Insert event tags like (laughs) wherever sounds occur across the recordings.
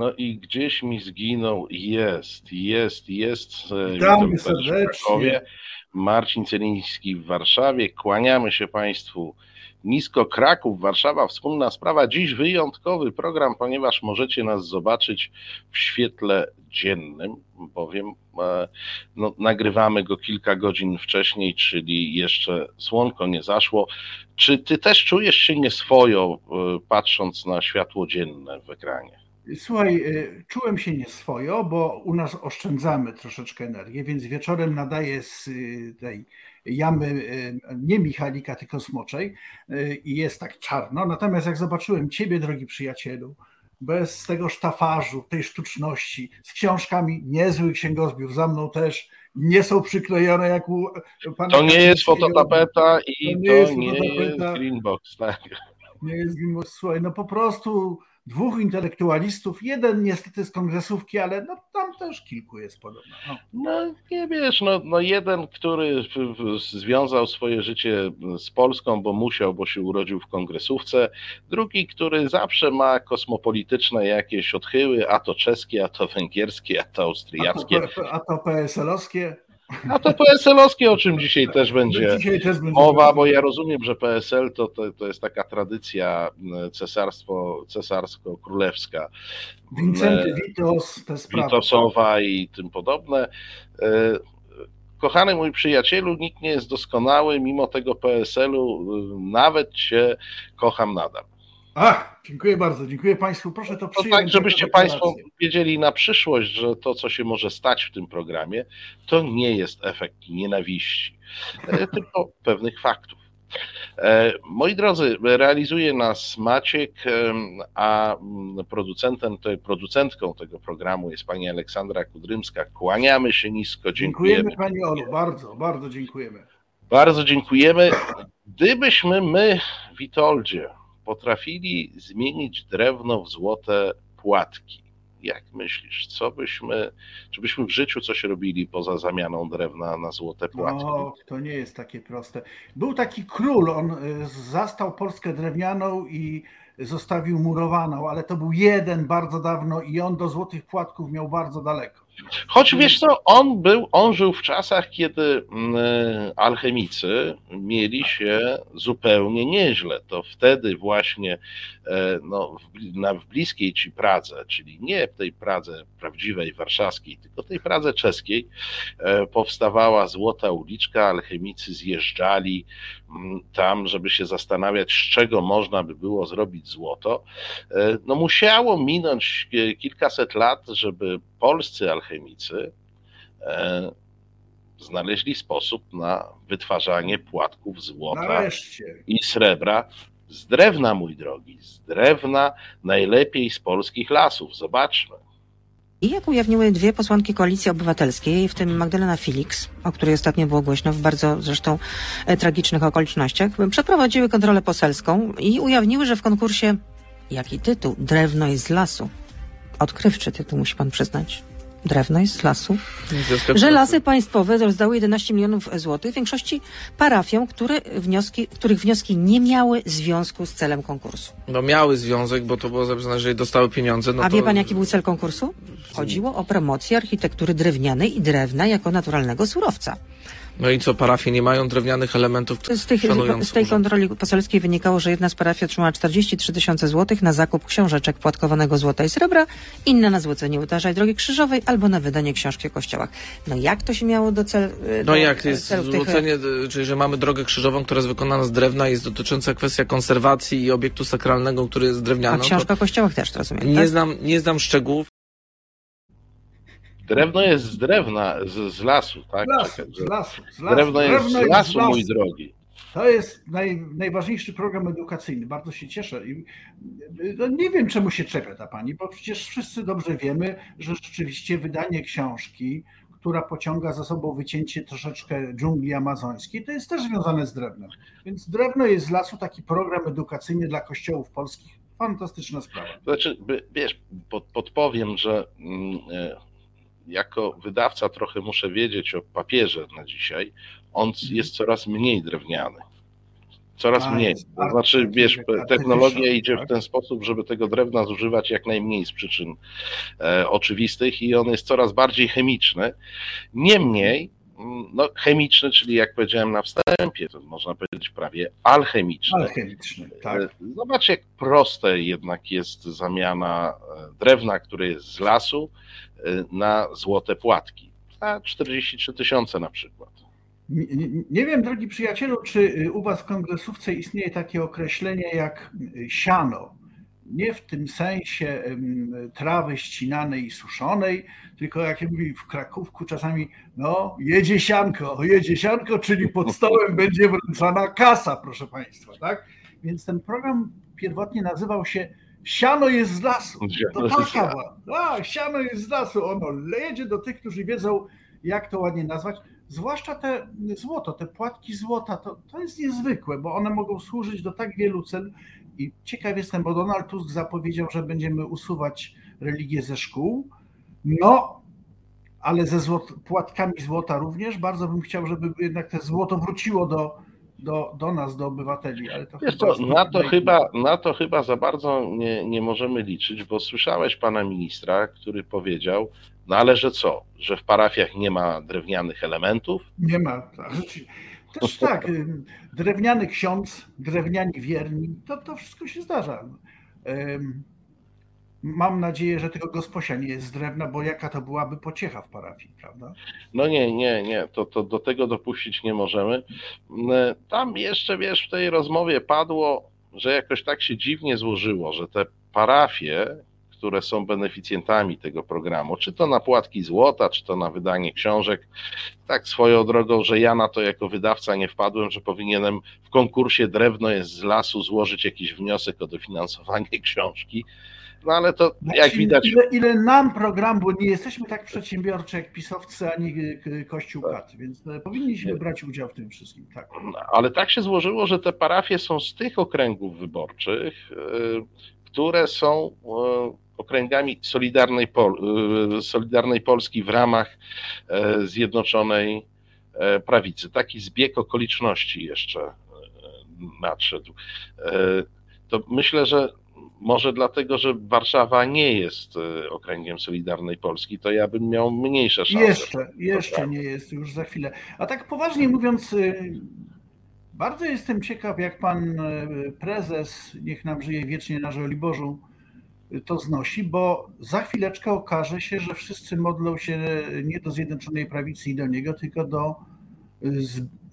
No i gdzieś mi zginął, jest, jest, jest. e, Witamy serdecznie. Marcin Celiński w Warszawie. Kłaniamy się Państwu nisko. Kraków, Warszawa, wspólna sprawa. Dziś wyjątkowy program, ponieważ możecie nas zobaczyć w świetle dziennym, bowiem e, no, nagrywamy go kilka godzin wcześniej, czyli jeszcze słonko nie zaszło. Czy ty też czujesz się nieswojo, e, patrząc na światło dzienne w ekranie? Słuchaj, y, czułem się nieswojo, bo u nas oszczędzamy troszeczkę energii, więc wieczorem nadaję z y, tej jamy y, nie Michalika, tylko Smoczej i jest tak czarno. Natomiast jak zobaczyłem Ciebie, drogi przyjacielu, bez tego sztafażu, tej sztuczności, z książkami, niezły księgozbiór, za mną też, nie są przyklejone jak u pana To nie jest fototapeta i To to nie jest nie jest greenbox, tak? Nie jest Gimbo, słuchaj, no po prostu dwóch intelektualistów, jeden niestety z kongresówki, ale no tam też kilku jest podobno. No. No nie wiesz, no, no jeden, który związał swoje życie z Polską, bo musiał, bo się urodził w kongresówce, drugi, który zawsze ma kosmopolityczne jakieś odchyły, a to czeskie, a to węgierskie, a to A to, austriackie, a to PSL-owskie. A to PSL-owskie, o czym dzisiaj też będzie Dzisiaj też będzie mowa, bo ja rozumiem, że PSL to, to, to jest taka tradycja cesarstwo, cesarsko-królewska. Wincenty E, Witos, te sprawy. Witosowa i tym podobne. E, Kochany mój przyjacielu, nikt nie jest doskonały, mimo tego PSL-u y, nawet cię kocham nadal. Ach, dziękuję bardzo, dziękuję Państwu. Proszę to przyjąć. tak, żebyście Państwo wiedzieli na przyszłość, że to, co się może stać w tym programie, to nie jest efekt nienawiści, e, tylko pewnych faktów. E, Moi drodzy, realizuje nas Maciek, em, a mm, producentem, producentką tego programu jest pani Aleksandra Kudrymska. Kłaniamy się nisko, dziękujemy. Dziękujemy Pani Olu, bardzo, bardzo dziękujemy. Bardzo dziękujemy. Gdybyśmy my, Witoldzie, potrafili zmienić drewno w złote płatki, jak myślisz, co byśmy, czy byśmy w życiu coś robili poza zamianą drewna na złote płatki? No, to nie jest takie proste. Był taki król, on y, zastał Polskę drewnianą i zostawił murowaną, ale to był jeden bardzo dawno i on do złotych płatków miał bardzo daleko. Choć wiesz co, on był, on żył w czasach, kiedy mm, alchemicy mieli się zupełnie nieźle. To wtedy właśnie e, no, w, na, w bliskiej ci Pradze, czyli nie w tej Pradze prawdziwej warszawskiej, tylko tej Pradze czeskiej, e, powstawała złota uliczka, alchemicy zjeżdżali tam, żeby się zastanawiać, z czego można by było zrobić złoto. E, No musiało minąć kilkaset lat, żeby polscy alchemicy e, znaleźli sposób na wytwarzanie płatków złota Nareszcie. i srebra z drewna, mój drogi, z drewna najlepiej z polskich lasów. Zobaczmy. I jak ujawniły dwie posłanki Koalicji Obywatelskiej, w tym Magdalena Felix, o której ostatnio było głośno w bardzo zresztą e, tragicznych okolicznościach, przeprowadziły kontrolę poselską i ujawniły, że w konkursie, jaki tytuł? Drewno jest z lasu. Odkrywczy tytuł, musi pan przyznać. Drewno jest z lasu. Że lasy państwowe rozdały 11 milionów złotych, w większości parafiom, które wnioski, których wnioski nie miały związku z celem konkursu. No miały związek, bo to było zapisane, że dostały pieniądze. No A to... wie pan, jaki był cel konkursu? Chodziło o promocję architektury drewnianej i drewna jako naturalnego surowca. No i co, parafie nie mają drewnianych elementów, Z, tych, z tej kontroli poselskiej wynikało, że jedna z parafii otrzymała 43 tysiące złotych na zakup książeczek płatkowanego złota i srebra, inna na złocenie i drogi krzyżowej albo na wydanie książki o kościołach. No jak to się miało do celu? No jak jest celów tych- złocenie, y, czyli że mamy drogę krzyżową, która jest wykonana z drewna, jest dotycząca kwestia konserwacji i obiektu sakralnego, który jest A drewniany. No książka to o kościołach też, rozumiem, nie, tak? znam, nie znam szczegółów. Drewno jest z drewna, z, z lasu, tak? Z lasu, z lasu, z lasu. Drewno jest z lasu, mój drogi. To jest naj, najważniejszy program edukacyjny. Bardzo się cieszę. I, no nie wiem, czemu się czepia ta pani, bo przecież wszyscy dobrze wiemy, że rzeczywiście wydanie książki, która pociąga za sobą wycięcie troszeczkę dżungli amazońskiej, to jest też związane z drewnem. Więc drewno jest z lasu taki program edukacyjny dla kościołów polskich. Fantastyczna sprawa. Znaczy, wiesz, pod, podpowiem, że mm, e, jako wydawca trochę muszę wiedzieć o papierze na dzisiaj. On jest coraz mniej drewniany. Coraz A, mniej. To znaczy, wiesz, technologia idzie tak? w ten sposób, żeby tego drewna zużywać jak najmniej z przyczyn e, oczywistych i on jest coraz bardziej chemiczny. Niemniej, mm, no, chemiczny, czyli jak powiedziałem na wstępie, to można powiedzieć prawie alchemiczny. Alchemiczny, tak. E, zobacz, jak proste jednak jest zamiana e, drewna, które jest z lasu, na złote płatki. Za 43 tysiące na przykład. Nie, nie, wiem, drogi przyjacielu, czy y, u Was w kongresówce istnieje takie określenie jak y, siano. Nie w tym sensie trawy ścinanej i suszonej, tylko jak mówi w Krakówku czasami, no jedzie sianko, jedzie sianko, czyli pod stołem będzie wręczana kasa, proszę Państwa, tak? Więc ten program pierwotnie nazywał się Siano jest z lasu. To taka była. siano jest z lasu. Ono jedzie do tych, którzy wiedzą, jak to ładnie nazwać. Zwłaszcza te złoto, te płatki złota, to, to jest niezwykłe, bo one mogą służyć do tak wielu celów. I ciekaw jestem, bo Donald Tusk zapowiedział, że będziemy usuwać religię ze szkół. No, ale ze złot, płatkami złota również. Bardzo bym chciał, żeby jednak te złoto wróciło do, do, do nas, do obywateli. Ale to Wiesz to, na, to chyba, na to chyba za bardzo nie, nie możemy liczyć, bo słyszałeś pana ministra, który powiedział, no ale że co? Że w parafiach nie ma drewnianych elementów? Nie ma. Tak. Też tak, drewniany ksiądz, drewniani wierni, to, to wszystko się zdarza. Mam nadzieję, że tego gosposia nie jest z drewna, bo jaka to byłaby pociecha w parafii, prawda? No nie, nie, nie, to, to do tego dopuścić nie możemy. Tam jeszcze, wiesz, w tej rozmowie padło, że jakoś tak się dziwnie złożyło, że te parafie, które są beneficjentami tego programu, czy to na płatki złota, czy to na wydanie książek. Tak swoją drogą, że ja na to jako wydawca nie wpadłem, że powinienem w konkursie Drewno jest z lasu złożyć jakiś wniosek o dofinansowanie (laughs) książki. No ale to jak widać. Ile, ile nam program, bo nie jesteśmy tak przedsiębiorczy jak pisowcy ani Kościół Kat, więc e, powinniśmy brać udział w tym wszystkim. Tak. Ale tak się złożyło, że te parafie są z tych okręgów wyborczych, e, które są e, okręgami Solidarnej, Pol Solidarnej Polski w ramach e, Zjednoczonej e, Prawicy. Taki zbieg okoliczności jeszcze e, nadszedł. To myślę, że może dlatego, że Warszawa nie jest okręgiem Solidarnej Polski, to ja bym miał mniejsze szanse. Jeszcze, jeszcze nie jest, już za chwilę. A tak poważnie mówiąc, bardzo jestem ciekaw, jak pan prezes, niech nam żyje wiecznie na Żoliborzu, to znosi, bo za chwileczkę okaże się, że wszyscy modlą się nie do Zjednoczonej Prawicy i do niego, tylko do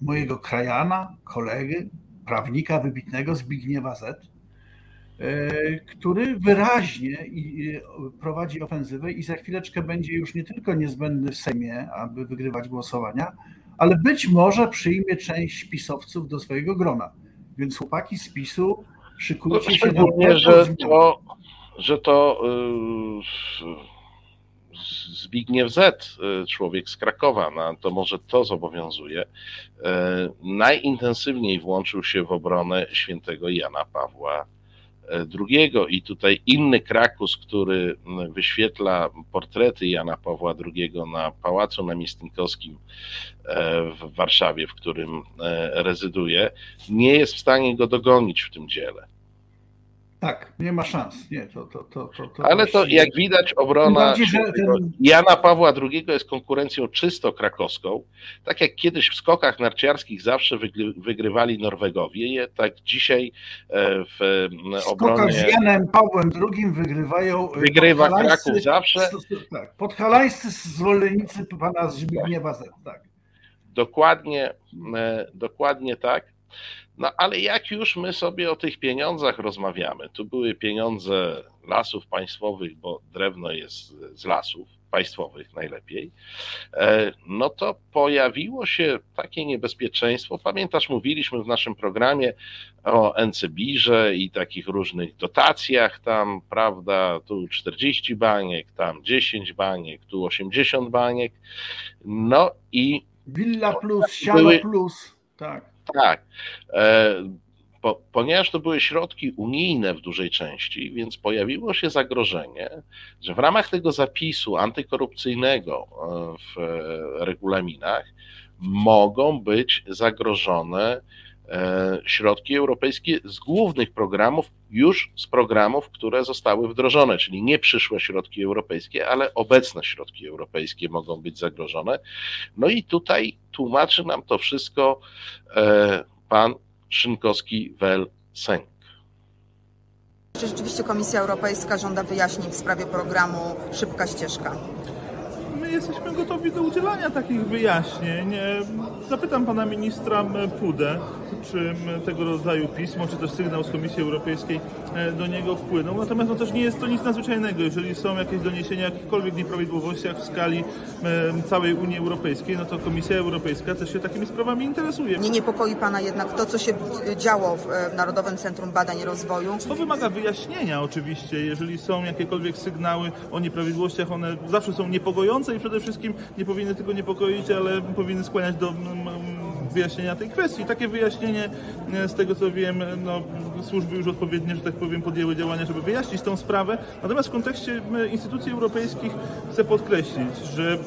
mojego krajana, kolegi, prawnika wybitnego Zbigniewa Z, e, który wyraźnie prowadzi ofensywę i za chwileczkę będzie już nie tylko niezbędny w Sejmie, aby wygrywać głosowania, ale być może przyjmie część pisowców do swojego grona. Więc chłopaki z PiSu szykujcie się na że to że to y, Zbigniew Z, y, człowiek z Krakowa, no, to może to zobowiązuje, y, najintensywniej włączył się w obronę świętego Jana Pawła II. I tutaj inny Krakus, który wyświetla portrety Jana Pawła II na Pałacu Namiestnikowskim w Warszawie, w którym rezyduje, nie jest w stanie go dogonić w tym dziele. Tak, nie ma szans. Nie, to, to, to, to, Ale to jak widać, obrona. Jana Pawła II jest konkurencją czysto krakowską. Tak jak kiedyś w skokach narciarskich zawsze wygrywali Norwegowie, tak dzisiaj e, w obronie. z Janem Pawłem II wygrywają. E, Wygrywa Kraków zawsze. Tak, podhalańscy zwolennicy pana Zbigniewa Z. Tak. Dokładnie, e, dokładnie tak. No ale jak już my sobie o tych pieniądzach rozmawiamy, tu były pieniądze lasów państwowych, bo drewno jest z lasów państwowych najlepiej, e, no to pojawiło się takie niebezpieczeństwo. Pamiętasz, mówiliśmy w naszym programie o NCBirze i takich różnych dotacjach tam, prawda, tu 40 baniek, tam 10 baniek, tu 80 baniek, no i... Villa plus, siano były, plus, tak. Tak. E, po, ponieważ to były środki unijne w dużej części, więc pojawiło się zagrożenie, że w ramach tego zapisu antykorupcyjnego e, w regulaminach mogą być zagrożone środki europejskie z głównych programów, już z programów, które zostały wdrożone, czyli nie przyszłe środki europejskie, ale obecne środki europejskie mogą być zagrożone. No i tutaj tłumaczy nam to wszystko e, pan Szynkowski-Wel-Sęk. Czy rzeczywiście Komisja Europejska żąda wyjaśnień w sprawie programu Szybka Ścieżka? My jesteśmy gotowi do udzielania takich wyjaśnień. Zapytam pana ministra Pudę, czy tego rodzaju pismo, czy też sygnał z Komisji Europejskiej e, do niego wpłynął. Natomiast no, też nie jest to nic nadzwyczajnego. Jeżeli są jakieś doniesienia o jakichkolwiek nieprawidłowościach w skali całej Unii Europejskiej, no to Komisja Europejska też się takimi sprawami interesuje. Nie niepokoi pana jednak to, co się działo w Narodowym Centrum Badań i Rozwoju? To wymaga wyjaśnienia oczywiście. Jeżeli są jakiekolwiek sygnały o nieprawidłowościach, one zawsze są niepokojące i przede wszystkim nie powinny tylko niepokoić, ale powinny skłaniać do wyjaśnienia tej kwestii. Takie wyjaśnienie, e, z tego co wiem, no, służby już odpowiednie, że tak powiem, podjęły działania, żeby wyjaśnić tą sprawę. Natomiast w kontekście instytucji europejskich chcę podkreślić, że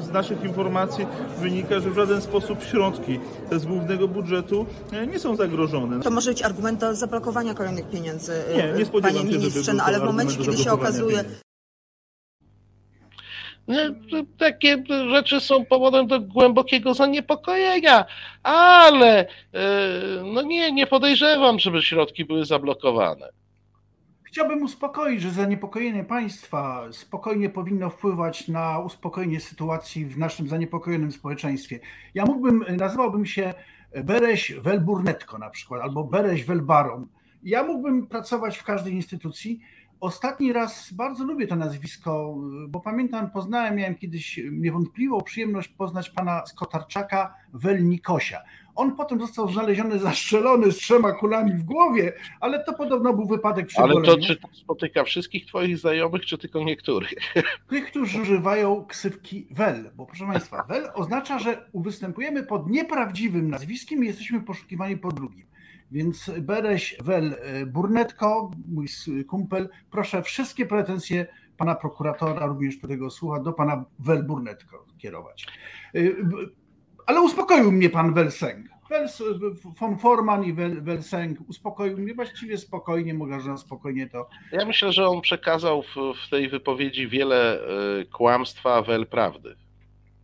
e, z naszych informacji wynika, że w żaden sposób środki z głównego budżetu e, nie są zagrożone. To może być argument do zablokowania kolejnych pieniędzy, nie, nie panie ministrze, no, ale w momencie, kiedy się okazuje, pieniędzy takie rzeczy są powodem do głębokiego zaniepokojenia, ale e, no nie, nie podejrzewam, żeby środki były zablokowane. Chciałbym uspokoić, że zaniepokojenie państwa spokojnie powinno wpływać na uspokojenie sytuacji w naszym zaniepokojonym społeczeństwie. Ja mógłbym, nazywałbym się Bereś Welburnetko na przykład, albo Bereś Welbaron. Ja mógłbym pracować w każdej instytucji, Ostatni raz bardzo lubię to nazwisko, bo pamiętam, poznałem, miałem kiedyś niewątpliwą przyjemność poznać pana Skotarczaka Welnikosia. On potem został znaleziony zastrzelony z trzema kulami w głowie, ale to podobno był wypadek przy Ale to czy to spotyka wszystkich twoich znajomych, czy tylko niektórych? (laughs) Tych, którzy używają ksywki Wel, bo proszę państwa, Wel oznacza, że występujemy pod nieprawdziwym nazwiskiem i jesteśmy poszukiwani po drugim. Więc Bereś Wel e, Burnetko, mój kumpel, proszę wszystkie pretensje pana prokuratora, również którego słucha, do pana Wel Burnetko kierować. E, ale uspokoił mnie pan Welseng. von Forman i Welseng uspokoił mnie właściwie spokojnie, można spokojnie to. Ja myślę, że on przekazał w, w tej wypowiedzi wiele e, kłamstwa, wel prawdy.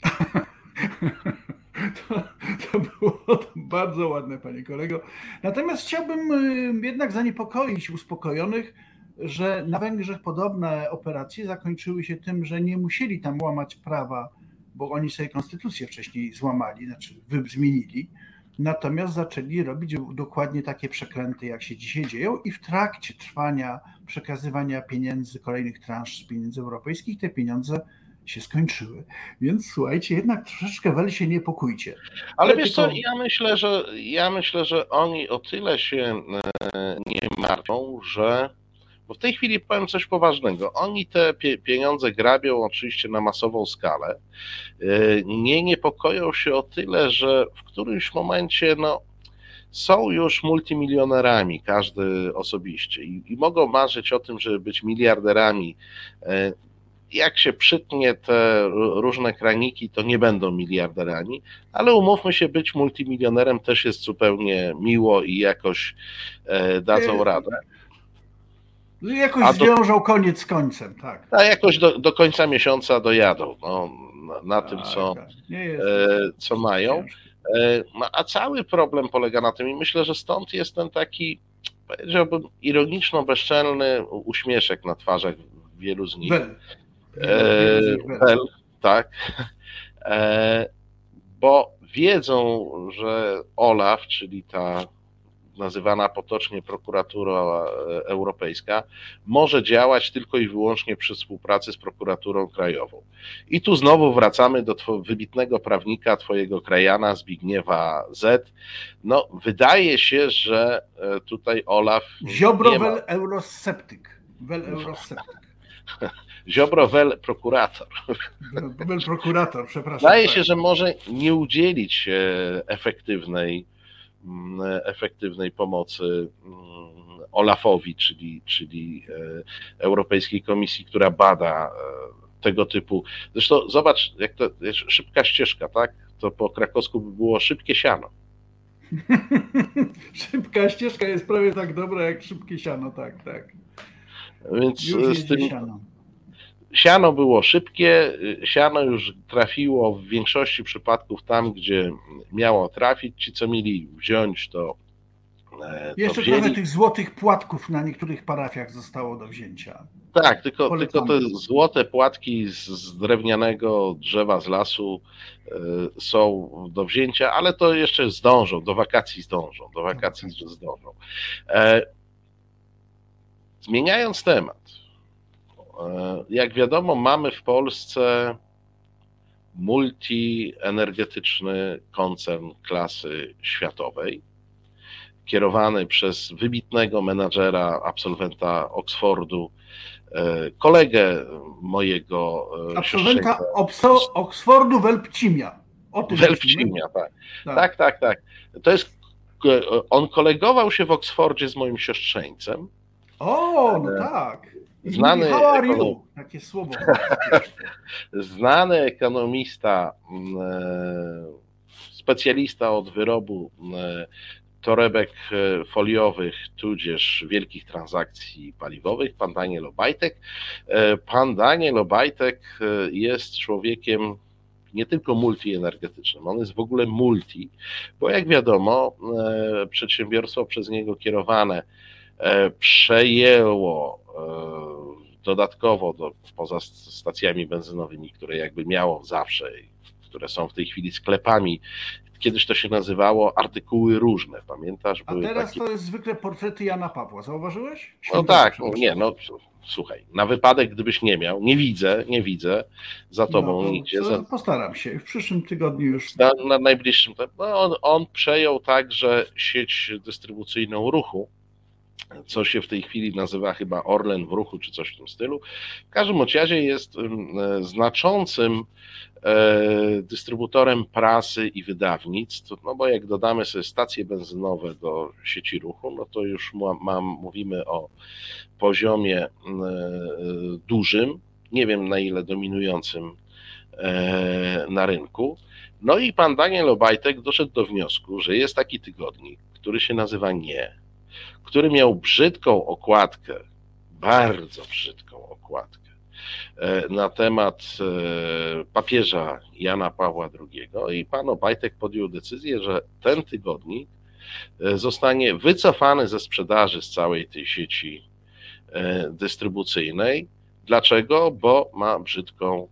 (laughs) (laughs) To, to było bardzo ładne, panie kolego. Natomiast chciałbym y, jednak zaniepokoić uspokojonych, że na Węgrzech podobne operacje zakończyły się tym, że nie musieli tam łamać prawa, bo oni sobie konstytucję wcześniej złamali, znaczy zmienili. Natomiast zaczęli robić dokładnie takie przekręty, jak się dzisiaj dzieją, i w trakcie trwania przekazywania pieniędzy, kolejnych transz z pieniędzy europejskich, te pieniądze się skończyły. Więc słuchajcie, jednak troszeczkę wel się niepokójcie. Ale, wiesz co, ja myślę, że ja myślę, że oni o tyle się e, nie martwią, że bo w tej chwili powiem coś poważnego. Oni te pieniądze grabią oczywiście na masową skalę. E, nie niepokoją się o tyle, że w którymś momencie no, są już multimilionerami, każdy osobiście, i, i mogą marzyć o tym, żeby być miliarderami e, jak się przytnie te różne kraniki, to nie będą miliarderami, ale umówmy się, być multimilionerem też jest zupełnie miło i jakoś e, dadzą radę. Jakoś do, zwiążą koniec z końcem, tak. A jakoś do, do końca miesiąca dojadą no, na, na tak, tym, co, tak. e, co mają. E, no, a cały problem polega na tym i myślę, że stąd jest ten taki, powiedziałbym, ironiczno-bezczelny uśmieszek na twarzach wielu z nich. Bell, tak. E, bo wiedzą, że OLAF, czyli ta nazywana potocznie prokuratura europejska, może działać tylko i wyłącznie przy współpracy z prokuraturą krajową. I tu znowu wracamy do wybitnego prawnika, twojego krajana Zbigniewa Z. No, wydaje się, że e, tutaj Olaf. Ziobro ma... eurosceptyk. Wel eurosceptyk. (laughs) Ziobro wel prokurator. Wel prokurator, przepraszam. Wydaje się, że może nie udzielić efektywnej, mm, efektywnej pomocy mm, Olafowi, czyli, czyli e, Europejskiej Komisji, która bada e, tego typu. Zresztą zobacz, jak to szybka ścieżka, tak? To po krakowsku by było szybkie siano. (laughs) Szybka ścieżka jest prawie tak dobra jak szybkie siano, tak, tak. Więc Już z tym siano. siano było szybkie, siano już trafiło w większości przypadków tam, gdzie miało trafić. Ci, co mieli wziąć, to, e, Jeszcze wzięli. trochę tych złotych płatków na niektórych parafiach zostało do wzięcia. Tak, tylko, Polecamy. tylko te złote płatki z, drewnianego drzewa z lasu e, są do wzięcia, ale to jeszcze zdążą, do wakacji zdążą, do wakacji zdążą. Zmieniając temat, e, jak wiadomo, mamy w Polsce multienergetyczny koncern klasy światowej, kierowany przez wybitnego menadżera, absolwenta Oxfordu, e, kolegę mojego e, Absolwenta Oxfordu Welpcimia. O tym myślimy. Welpcimia, tak. tak, tak, tak. To jest, on kolegował się w Oksfordzie z moim siostrzeńcem. O, no tak. Znany How are you? Takie słowo. (laughs) Znany ekonomista, m, e, specjalista od wyrobu m, e, torebek e, foliowych, tudzież wielkich transakcji paliwowych, pan Daniel Obajtek. Pan Daniel Obajtek jest człowiekiem nie tylko multienergetycznym, on jest w ogóle multi, bo jak wiadomo, przedsiębiorstwo przez niego kierowane przejęło e, dodatkowo do, poza stacjami benzynowymi, które jakby miało zawsze, które są w tej chwili sklepami. Kiedyś to się nazywało artykuły różne, pamiętasz? A teraz takie to jest zwykle portrety Jana Pawła. Zauważyłeś? no Świąteczne, tak, nie, no słuchaj, na wypadek gdybyś nie miał, nie widzę, nie widzę, za tobą No, idzie, za, Postaram się. W przyszłym tygodniu już. na, na najbliższym, no on, on przejął także sieć dystrybucyjną ruchu, co się w tej chwili nazywa chyba Orlen w ruchu, czy coś w tym stylu. W każdym razie jest e, znaczącym e, dystrybutorem prasy i wydawnictw, no bo jak dodamy sobie stacje benzynowe do sieci ruchu, no to już ma, mam, mówimy o poziomie e, dużym, nie wiem na ile dominującym na rynku. No i pan Daniel Obajtek doszedł do wniosku, że jest taki tygodnik, który się nazywa Nie, który miał brzydką okładkę, bardzo brzydką okładkę e, na temat e, papieża Jana Pawła II i pan Obajtek podjął decyzję, że ten tygodnik e, zostanie wycofany ze sprzedaży z całej tej sieci dystrybucyjnej. Dlaczego? Bo ma brzydką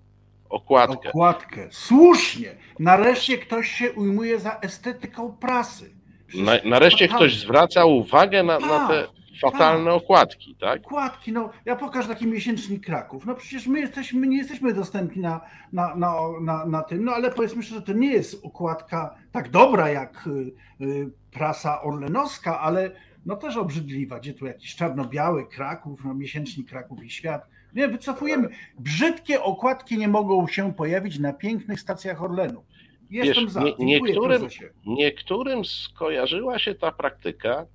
okładkę. Okładkę. Słusznie. Nareszcie ktoś się ujmuje za estetyką prasy. Na, nareszcie fatalne. ktoś zwraca uwagę na, na te fatalne okładki, tak? Okładki, no ja pokażę taki miesięcznik Kraków. No przecież my jesteśmy, my nie jesteśmy dostępni na, na, na, na, na tym, no ale powiedzmy szczerze, to nie jest okładka tak dobra jak y, y, prasa orlenowska, ale no też obrzydliwa, gdzie tu jakiś czarno-biały Kraków, no miesięcznik Kraków i Świat. Nie, wycofujemy. Brzydkie okładki nie mogą się pojawić na pięknych stacjach Orlenu. Jestem Wiesz, za. nie- niektórym-. Niektórym skojarzyła się ta praktyka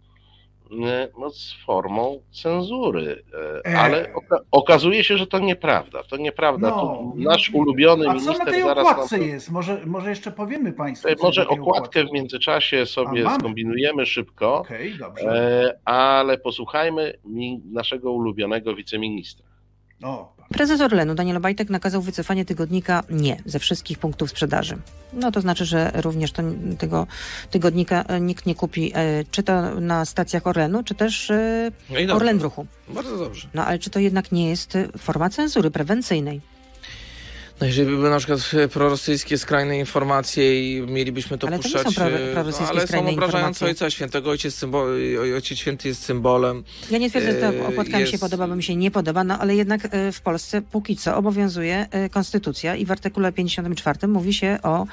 e, no, z formą cenzury, e, E. ale oka- okazuje się, że to nieprawda. To nieprawda. No, nasz ulubiony A co na minister tej zaraz okładce nam jest? Może, może jeszcze powiemy Państwu. E, Może okładkę w międzyczasie sobie A, skombinujemy szybko, e, ale posłuchajmy naszego ulubionego wiceministra. O, Prezes Orlenu Daniel Obajtek nakazał wycofanie tygodnika nie ze wszystkich punktów sprzedaży. No to znaczy, że również to, tego tygodnika e, nikt nie kupi, e, czy to na stacjach Orlenu, czy też e, No. Orlen w ruchu. Bardzo dobrze. No ale czy to jednak nie jest forma cenzury prewencyjnej? No jeżeli by były na przykład e, prorosyjskie skrajne informacje i mielibyśmy to Ale to nie puszczać... są pro- e, prorosyjskie ale są obrażające. Ojca Świętego. Ojciec, symbol, Ojciec Święty jest symbolem. Ja nie twierdzę, że E, to okładka mi się jest- podoba, bo mi się nie podoba, no ale jednak e, w Polsce póki co obowiązuje e, konstytucja i w artykule 54 mówi się o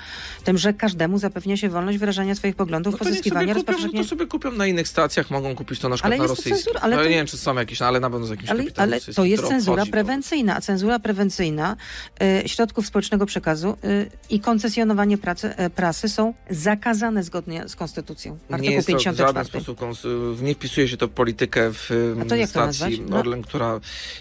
tym, że każdemu zapewnia się wolność wyrażania swoich poglądów, No pozyskiwania, kupią, no rozpowszechniania. to sobie kupią na innych stacjach, mogą kupić to na przykład Ale na jest rosyjskich. cenzura, ale no, to- nie wiem, czy są jakieś, no, ale na pewno z jakimś Ale, ale to jest cenzura prewencyjna, a cenzura prewencyjna y, środków społecznego przekazu y, i koncesjonowanie pracy, e, prasy są zakazane zgodnie z konstytucją. Artykuł nie jest to w 54. żaden sposób, kons- nie wpisuje się to w politykę w to stacji? No. Orlen, która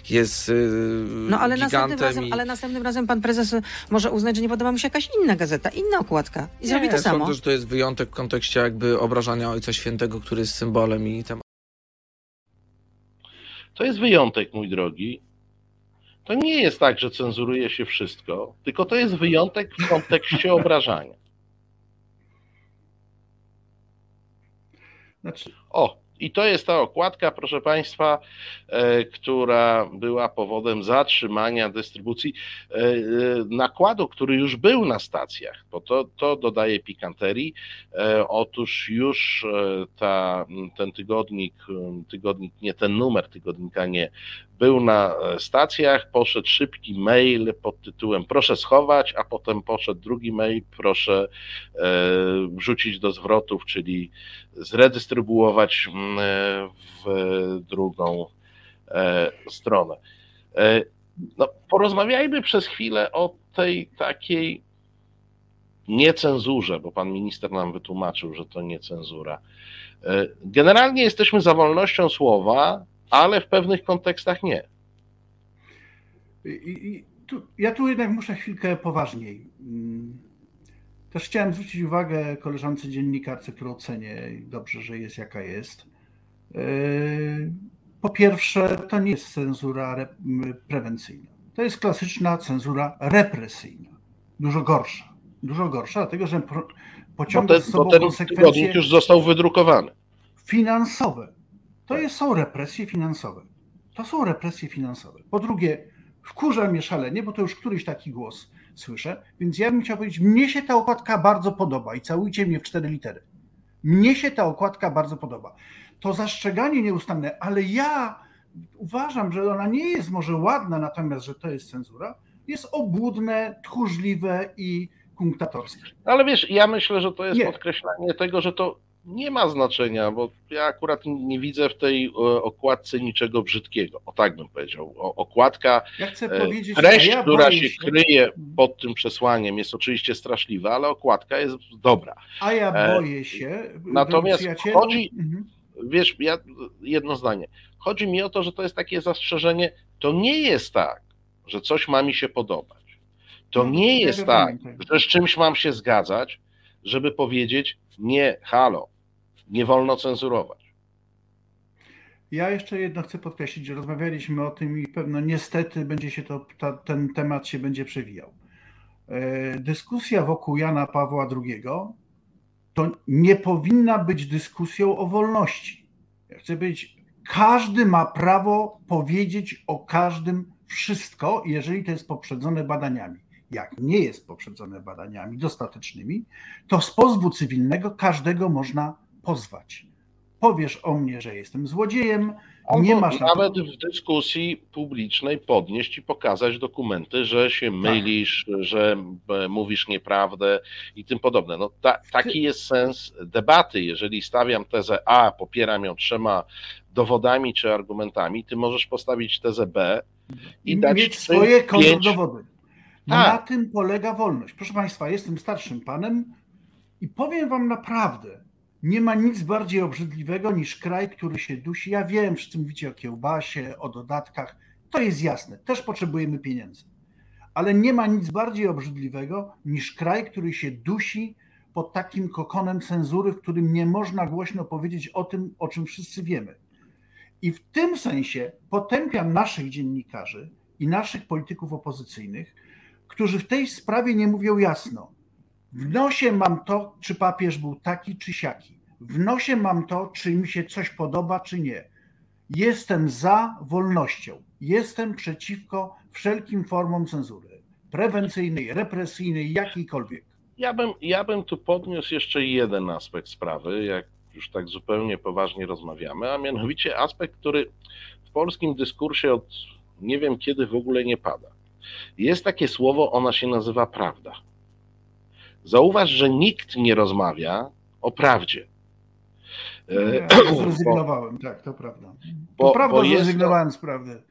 jest y, No ale następnym, razem, i... ale następnym razem pan prezes może uznać, że nie podoba mu się jakaś inna gazeta, inna okładka i zrobi to Nie, samo. Sądzę, że to jest wyjątek w kontekście jakby obrażania Ojca Świętego, który jest symbolem i tem To jest wyjątek, mój drogi. To nie jest tak, że cenzuruje się wszystko, tylko to jest wyjątek w kontekście (laughs) obrażania. Znaczy, O, i to jest ta okładka, proszę Państwa, e, która była powodem zatrzymania dystrybucji e, e, nakładu, który już był na stacjach, bo to, to dodaje pikanterii. Otóż już ta, ten tygodnik, tygodnik, nie ten numer tygodnika nie, był na stacjach, poszedł szybki mail pod tytułem proszę schować, a potem poszedł drugi mail, proszę wrzucić do zwrotów, czyli zredystrybuować mm, w drugą e, stronę. E, No, porozmawiajmy przez chwilę o tej takiej niecenzurze, bo pan minister nam wytłumaczył, że to nie cenzura. E, Generalnie jesteśmy za wolnością słowa, ale w pewnych kontekstach nie. I, i tu, ja tu jednak muszę chwilkę poważniej. Mm, Też chciałem zwrócić uwagę koleżance dziennikarce, którą cenię dobrze, że jest jaka jest. Yy, Po pierwsze, to nie jest cenzura re- m, prewencyjna. To jest klasyczna cenzura represyjna. Dużo gorsza. Dużo gorsza, dlatego że pociąga ten, z sobą ten konsekwencje już został wydrukowany. finansowe. To jest, są represje finansowe. To są represje finansowe. Po drugie, wkurza mnie szalenie, bo to już któryś taki głos słyszę, więc ja bym chciał powiedzieć, mnie się ta okładka bardzo podoba i całujcie mnie w cztery litery. Mnie się ta okładka bardzo podoba. To zastrzeganie nieustanne, ale ja uważam, że ona nie jest może ładna, natomiast, że to jest cenzura, jest obłudne, tchórzliwe i kunktatorskie. Ale wiesz, ja myślę, że to jest Nie. podkreślanie tego, że to nie ma znaczenia, bo ja akurat nie widzę w tej e, okładce niczego brzydkiego. O tak bym powiedział. O, okładka, Ja chcę e, powiedzieć, treść, ja która boję się kryje pod tym przesłaniem jest oczywiście straszliwa, ale okładka jest dobra. A ja E, boję się. natomiast chodzi- Mhm. Wiesz, ja jedno zdanie. Chodzi mi o to, że to jest takie zastrzeżenie. To nie jest tak, że coś ma mi się podobać. To No, nie jest tak, że z czymś mam się zgadzać, żeby powiedzieć nie, halo, nie wolno cenzurować. Ja jeszcze jedno chcę podkreślić, że rozmawialiśmy o tym i pewno niestety będzie się to, ta, ten temat się będzie przewijał. E, Dyskusja wokół Jana Pawła II to nie powinna być dyskusją o wolności. Ja chcę powiedzieć, każdy ma prawo powiedzieć o każdym wszystko, jeżeli to jest poprzedzone badaniami. Jak nie jest poprzedzone badaniami dostatecznymi, to z pozwu cywilnego każdego można pozwać. Powiesz o mnie, że jestem złodziejem, nie masz na nawet w dyskusji publicznej podnieść i pokazać dokumenty, że Tak. się mylisz, że e, mówisz nieprawdę i tym podobne. No, ta, taki jest sens debaty. Jeżeli stawiam tezę A, popieram ją trzema dowodami czy argumentami, ty możesz postawić tezę B i dać mieć swoje kontrdowody. Na Tak. tym polega wolność. Proszę Państwa, jestem starszym panem i powiem Wam naprawdę, nie ma nic bardziej obrzydliwego niż kraj, który się dusi. Ja wiem, wszyscy mówicie o kiełbasie, o dodatkach. To jest jasne, też potrzebujemy pieniędzy. Ale nie ma nic bardziej obrzydliwego niż kraj, który się dusi pod takim kokonem cenzury, w którym nie można głośno powiedzieć o tym, o czym wszyscy wiemy. I w tym sensie potępiam naszych dziennikarzy i naszych polityków opozycyjnych, którzy w tej sprawie nie mówią jasno. W nosie mam to, czy papież był taki, czy siaki. W nosie mam to, czy mi się coś podoba, czy nie. Jestem za wolnością. Jestem przeciwko wszelkim formom cenzury. Prewencyjnej, represyjnej, jakiejkolwiek. Ja bym, ja bym tu podniósł jeszcze jeden aspekt sprawy, jak już tak zupełnie poważnie rozmawiamy, a mianowicie aspekt, który w polskim dyskursie od nie wiem kiedy w ogóle nie pada. Jest takie słowo, ona się nazywa prawda. Zauważ, że nikt nie rozmawia o prawdzie. E, Ja (clears throat) bo- zrezygnowałem, tak, to prawda. bo- To prawda, bo jest zrezygnowałem z prawdy.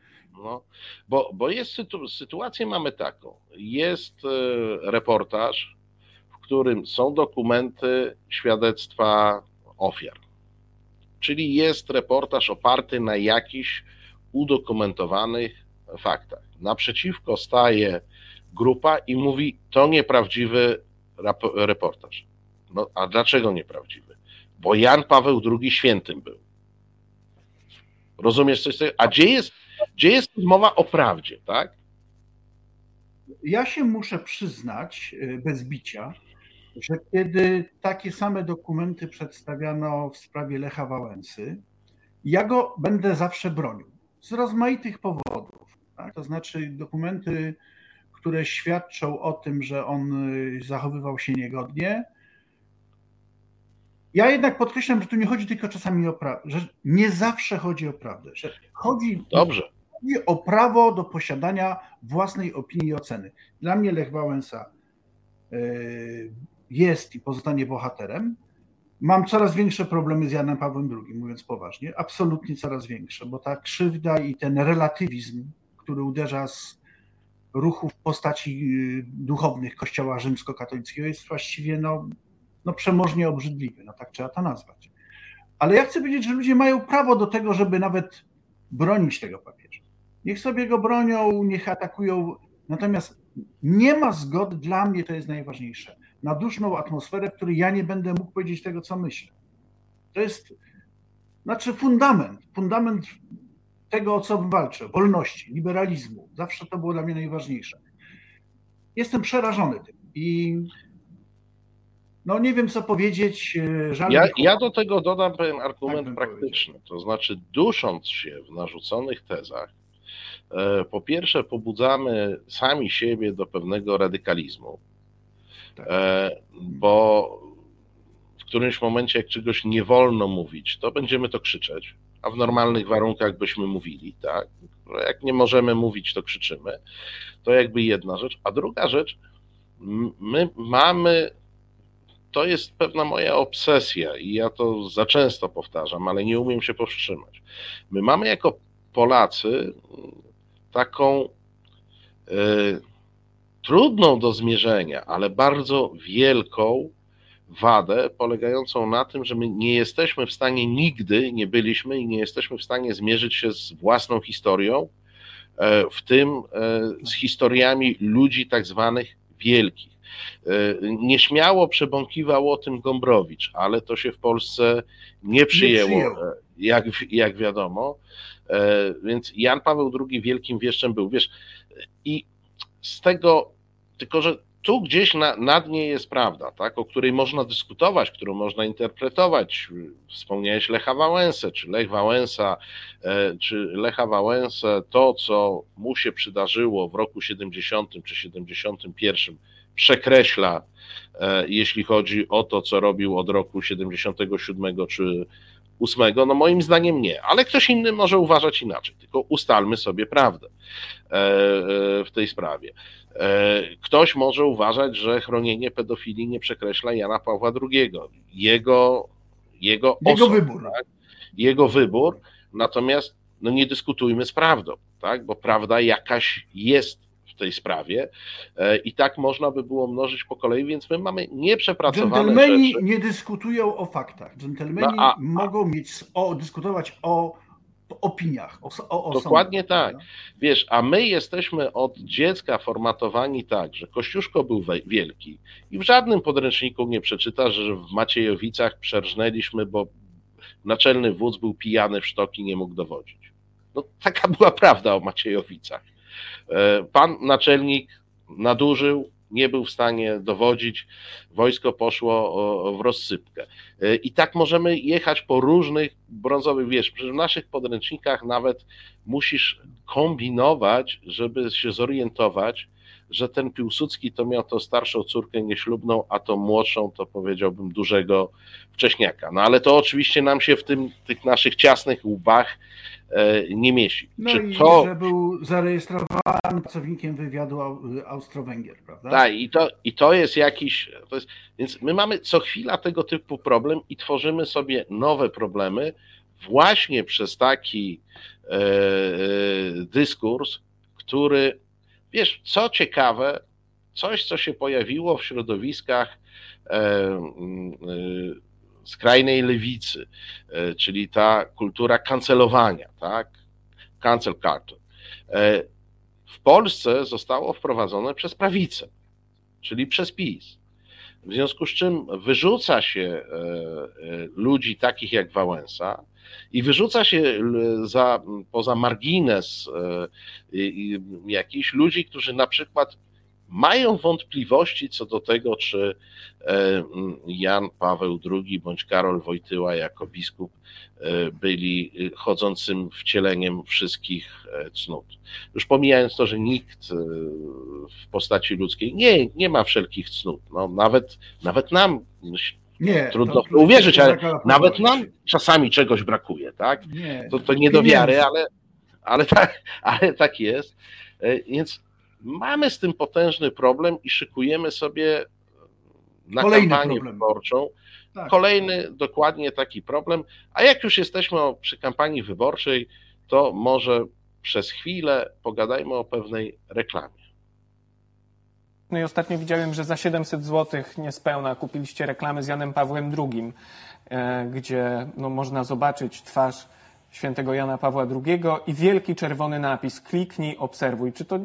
No, bo, bo jest sytu, sytuację mamy taką. Jest e, reportaż, w którym są dokumenty świadectwa ofiar. Czyli jest reportaż oparty na jakichś udokumentowanych faktach. Naprzeciwko staje grupa i mówi: To nieprawdziwy reportaż. No, a dlaczego nieprawdziwy? Bo Jan Paweł II świętym był. Rozumiesz coś? A gdzie jest, gdzie jest mowa o prawdzie, tak? Ja się muszę przyznać y, bez bicia, że kiedy takie same dokumenty przedstawiano w sprawie Lecha Wałęsy, ja go będę zawsze bronił. Z rozmaitych powodów. Tak? To znaczy dokumenty, które świadczą o tym, że on y, zachowywał się niegodnie, ja jednak podkreślam, że tu nie chodzi tylko czasami o prawdę, że nie zawsze chodzi o prawdę, że chodzi, Dobrze. o prawo do posiadania własnej opinii i oceny. Dla mnie Lech Wałęsa y, jest i pozostanie bohaterem. Mam coraz większe problemy z Janem Pawłem II, mówiąc poważnie, absolutnie coraz większe, bo ta krzywda i ten relatywizm, który uderza z ruchów postaci y, duchownych Kościoła rzymskokatolickiego jest właściwie no, no przemożnie obrzydliwy, no tak trzeba to nazwać. Ale ja chcę powiedzieć, że ludzie mają prawo do tego, żeby nawet bronić tego papieża. Niech sobie go bronią, niech atakują, natomiast nie ma zgody, dla mnie to jest najważniejsze, na duszną atmosferę, w której ja nie będę mógł powiedzieć tego, co myślę. To jest, znaczy fundament, fundament tego, o co walczę, wolności, liberalizmu. Zawsze to było dla mnie najważniejsze. Jestem przerażony tym i no nie wiem, co powiedzieć. E, żal ja, ja do tego dodam pewien argument tak praktyczny. Powiedział. To znaczy, dusząc się w narzuconych tezach, e, po pierwsze, pobudzamy sami siebie do pewnego radykalizmu, tak. E, bo w którymś momencie, jak czegoś nie wolno mówić, to będziemy to krzyczeć, a w normalnych warunkach byśmy mówili, tak? Jak nie możemy mówić, to krzyczymy. To jakby jedna rzecz. A druga rzecz, my mamy to jest pewna moja obsesja i ja to za często powtarzam, ale nie umiem się powstrzymać. My mamy jako Polacy taką y, trudną do zmierzenia, ale bardzo wielką wadę polegającą na tym, że my nie jesteśmy w stanie nigdy, nie byliśmy i nie jesteśmy w stanie zmierzyć się z własną historią, e, w tym e, z historiami ludzi tak zwanych wielkich. E, nieśmiało przebąkiwał o tym Gombrowicz, ale to się w Polsce nie przyjęło, nie przyjęło. Jak, jak wiadomo. Więc Jan Paweł II wielkim wieszczem był. Wiesz, i z tego, tylko że tu gdzieś na, na dnie jest prawda, tak, o której można dyskutować, którą można interpretować. Wspomniałeś Lecha Wałęsę, czy Lech Wałęsa, e, czy Lecha Wałęsę, to co mu się przydarzyło w roku 70 czy 71 przekreśla, e, jeśli chodzi o to, co robił od roku 77 czy 8. No moim zdaniem nie, ale ktoś inny może uważać inaczej, tylko ustalmy sobie prawdę e, e, w tej sprawie. Ktoś może uważać, że chronienie pedofilii nie przekreśla Jana Pawła II. Jego, jego, jego wybór. Tak? Jego wybór, natomiast no nie dyskutujmy z prawdą, tak? bo prawda jakaś jest tej sprawie e, i tak można by było mnożyć po kolei, więc my mamy nieprzepracowane Dżentelmeni rzeczy. nie dyskutują o faktach. Dżentelmeni no, a, mogą mieć, o, dyskutować o opiniach, o, o, Dokładnie tak. Wiesz, a my jesteśmy od dziecka formatowani tak, że Kościuszko był wielki i w żadnym podręczniku nie przeczytasz, że w Maciejowicach przerżnęliśmy, bo naczelny wódz był pijany w sztoki, nie mógł dowodzić. No, taka była prawda o Maciejowicach. E, pan naczelnik nadużył, nie był w stanie dowodzić, wojsko poszło w rozsypkę. E, I tak możemy jechać po różnych brązowych, wiesz, w naszych podręcznikach nawet musisz kombinować, żeby się zorientować, że ten Piłsudski to miał to starszą córkę nieślubną, a to młodszą to powiedziałbym dużego wcześniaka. No ale to oczywiście nam się w tym, tych naszych ciasnych łbach nie mieści. No Czy i to... że był zarejestrowany pracownikiem wywiadu Austro-Węgier, prawda? Tak, i to, i to jest jakiś, to jest, więc my mamy co chwila tego typu problem i tworzymy sobie nowe problemy właśnie przez taki dyskurs, który, wiesz, co ciekawe, coś, co się pojawiło w środowiskach skrajnej lewicy, czyli ta kultura kancelowania, tak? Cancel culture. W Polsce zostało wprowadzone przez prawicę, czyli przez PiS. W związku z czym wyrzuca się e, e, ludzi takich jak Wałęsa i wyrzuca się za, poza margines e, jakichś ludzi, którzy na przykład mają wątpliwości co do tego, czy Jan Paweł II bądź Karol Wojtyła jako biskup byli chodzącym wcieleniem wszystkich cnót. Już pomijając to, że nikt w postaci ludzkiej nie, nie ma wszelkich cnót. No, nawet, nawet nam nie, trudno to, uwierzyć, ale nawet nam czasami czegoś brakuje, tak? Nie, to, to nie do wiary, ale, ale, tak, ale tak jest. Więc mamy z tym potężny problem i szykujemy sobie na Kolejny kampanię problem. wyborczą tak. kolejny dokładnie taki problem. A jak już jesteśmy przy kampanii wyborczej, to może przez chwilę pogadajmy o pewnej reklamie. No i ostatnio widziałem, że za 700 zł niespełna kupiliście reklamy z Janem Pawłem II, e, gdzie no, można zobaczyć twarz świętego Jana Pawła II i wielki czerwony napis kliknij, obserwuj. Czy to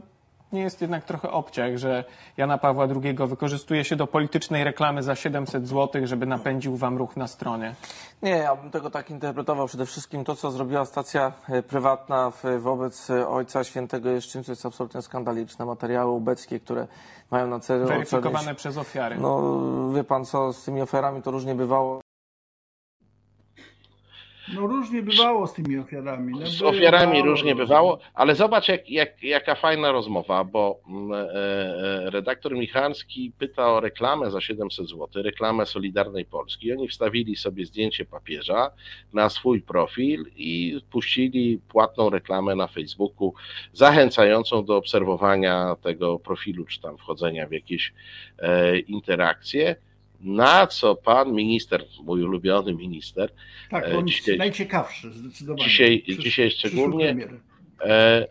nie jest jednak trochę obciach, że Jana Pawła II wykorzystuje się do politycznej reklamy za 700 zł, żeby napędził wam ruch na stronie? Nie, ja bym tego tak interpretował. Przede wszystkim to, co zrobiła stacja e, prywatna wobec e, Ojca Świętego jest czymś, co jest absolutnie skandaliczne. Materiały ubeckie, które mają na celu... Weryfikowane ocenić, przez ofiary. No, wie pan co, z tymi ofiarami to różnie bywało. No różnie bywało z tymi ofiarami. No, z ofiarami różnie bywało, ale zobacz jak, jak, jaka fajna rozmowa, bo mm, e, e, redaktor Michalski pyta o reklamę za 700 zł, reklamę Solidarnej Polski. Oni wstawili sobie zdjęcie papieża na swój profil i puścili płatną reklamę na Facebooku, zachęcającą do obserwowania tego profilu, czy tam wchodzenia w jakieś e, interakcje na co pan minister, mój ulubiony minister. Tak, on e, dzisiaj, najciekawszy zdecydowanie. Dzisiaj, przysz, dzisiaj szczególnie e,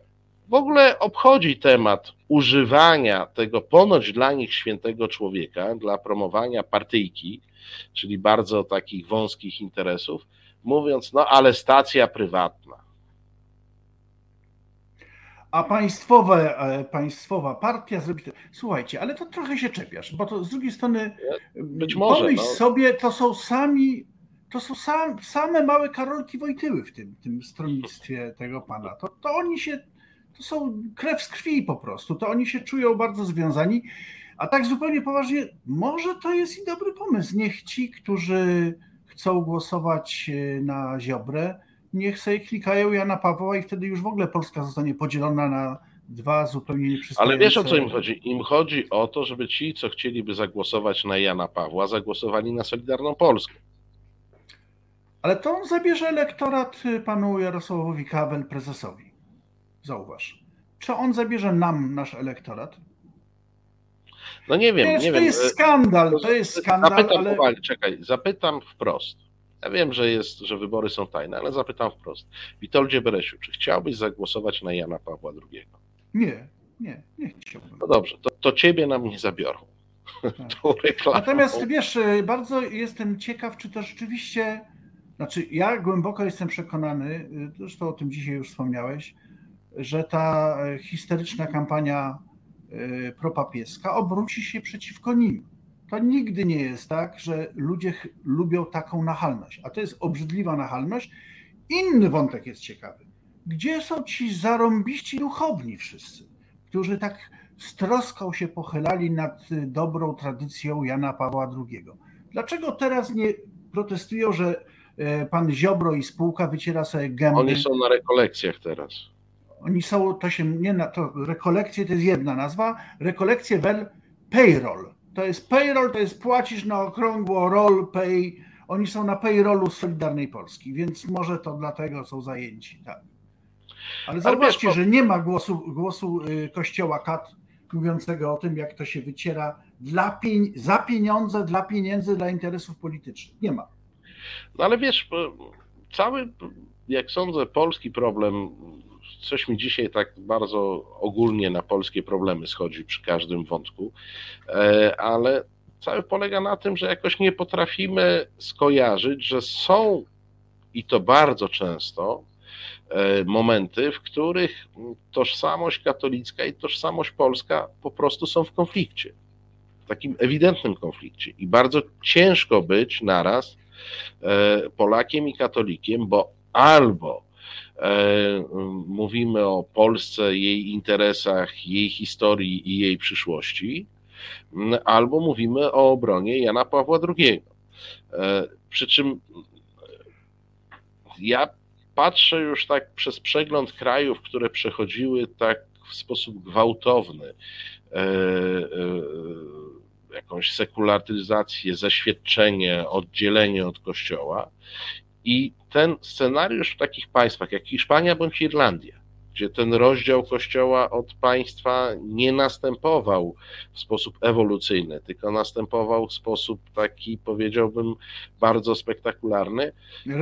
w ogóle obchodzi temat używania tego ponoć dla nich świętego człowieka dla promowania partyjki, czyli bardzo takich wąskich interesów, mówiąc, no ale stacja prywatna a państwowe, e, państwowa partia zrobi to. Słuchajcie, ale to trochę się czepiasz, bo to z drugiej strony Być może, pomyśl no. sobie, to są sami, to są sam, same małe Karolki Wojtyły w tym, tym stronnictwie tego pana. To, to oni się, to są krew z krwi po prostu, to oni się czują bardzo związani. A tak zupełnie poważnie, może to jest i dobry pomysł. Niech ci, którzy chcą głosować e, na Ziobrę, niech sobie klikają Jana Pawła i wtedy już w ogóle Polska zostanie podzielona na dwa zupełnie nieprzystające... Ale wiesz o co im chodzi? Im chodzi o to, żeby ci, co chcieliby zagłosować na Jana Pawła, zagłosowali na Solidarną Polskę. Ale to on zabierze elektorat panu Jarosławowi Kawel, prezesowi. Zauważ. Czy on zabierze nam nasz elektorat? No nie wiem, Wiesz, nie to wiem. Jest skandal, to jest skandal, zapytam, ale... czekaj, zapytam wprost. Ja wiem, że, jest, że wybory są tajne, ale zapytam wprost. Witoldzie Beresiu, czy chciałbyś zagłosować na Jana Pawła II? Nie, nie, nie chciałbym. No dobrze, to, to ciebie nam nie zabiorą. Tak. (laughs) Natomiast wiesz, bardzo jestem ciekaw, czy to rzeczywiście, znaczy ja głęboko jestem przekonany, zresztą o tym dzisiaj już wspomniałeś, że ta historyczna kampania e, propapieska obróci się przeciwko nim to nigdy nie jest tak, że ludzie lubią taką nachalność, a to jest obrzydliwa nachalność. Inny wątek jest ciekawy. Gdzie są ci zarąbiści duchowni wszyscy, którzy tak z troską się pochylali nad dobrą tradycją Jana Pawła II? Dlaczego teraz nie protestują, że e, pan Ziobro i spółka wyciera sobie gęby? Oni są na rekolekcjach teraz. Oni są, to się nie na to, rekolekcje to jest jedna nazwa, rekolekcje wel payroll, to jest payroll, to jest płacisz na okrągło roll pay. Oni są na payrollu Solidarnej Polski, więc może to dlatego są zajęci. Tak. Ale zauważcie, że nie ma głosu, głosu y, kościoła kat mówiącego o tym, jak to się wyciera dla za pieniądze, dla pieniędzy, dla interesów politycznych. Nie ma. No ale wiesz, cały jak sądzę, polski problem, coś mi dzisiaj tak bardzo ogólnie na polskie problemy schodzi przy każdym wątku, e, ale cały polega na tym, że jakoś nie potrafimy skojarzyć, że są i to bardzo często e, momenty, w których tożsamość katolicka i tożsamość polska po prostu są w konflikcie. W takim ewidentnym konflikcie. I bardzo ciężko być naraz e, Polakiem i katolikiem, bo albo mówimy o Polsce, jej interesach, jej historii i jej przyszłości, albo mówimy o obronie Jana Pawła II. Przy czym ja patrzę już tak przez przegląd krajów, które przechodziły tak w sposób gwałtowny e, e, jakąś sekularyzację, zaświadczenie, oddzielenie od Kościoła. I ten scenariusz w takich państwach jak Hiszpania bądź Irlandia, gdzie ten rozdział Kościoła od państwa nie następował w sposób ewolucyjny, tylko następował w sposób taki, powiedziałbym, bardzo spektakularny,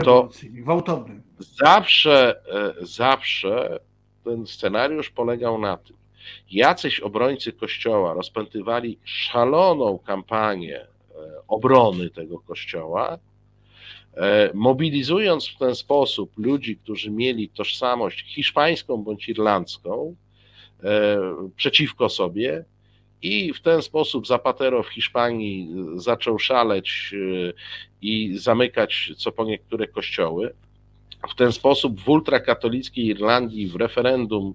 to gwałtowny. Zawsze, e, zawsze ten scenariusz polegał na tym, jacyś obrońcy Kościoła rozpętywali szaloną kampanię e, obrony tego Kościoła, mobilizując w ten sposób ludzi, którzy mieli tożsamość hiszpańską bądź irlandzką e, przeciwko sobie, i w ten sposób Zapatero w Hiszpanii zaczął szaleć e, i zamykać co po niektóre kościoły w ten sposób w ultrakatolickiej Irlandii w referendum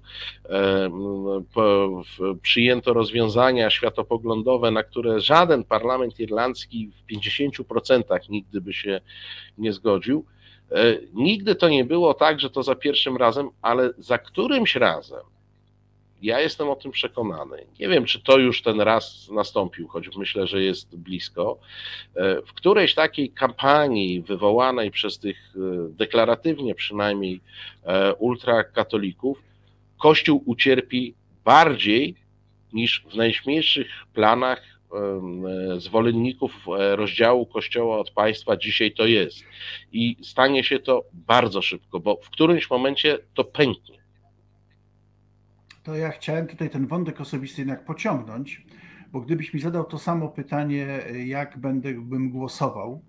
e, przyjęto rozwiązania światopoglądowe, na które żaden parlament irlandzki w 50% nigdy by się nie zgodził. E, nigdy to nie było tak, że to za pierwszym razem, ale za którymś razem ja jestem o tym przekonany. Nie wiem, czy to już ten raz nastąpił, choć myślę, że jest blisko. E, w którejś takiej kampanii wywołanej przez tych e, deklaratywnie przynajmniej e, ultrakatolików, Kościół ucierpi bardziej niż w najśmielszych planach zwolenników rozdziału Kościoła od państwa dzisiaj to jest. I stanie się to bardzo szybko, bo w którymś momencie to pęknie to ja chciałem tutaj ten wątek osobisty jednak pociągnąć, bo gdybyś mi zadał to samo pytanie, jak będę, bym głosował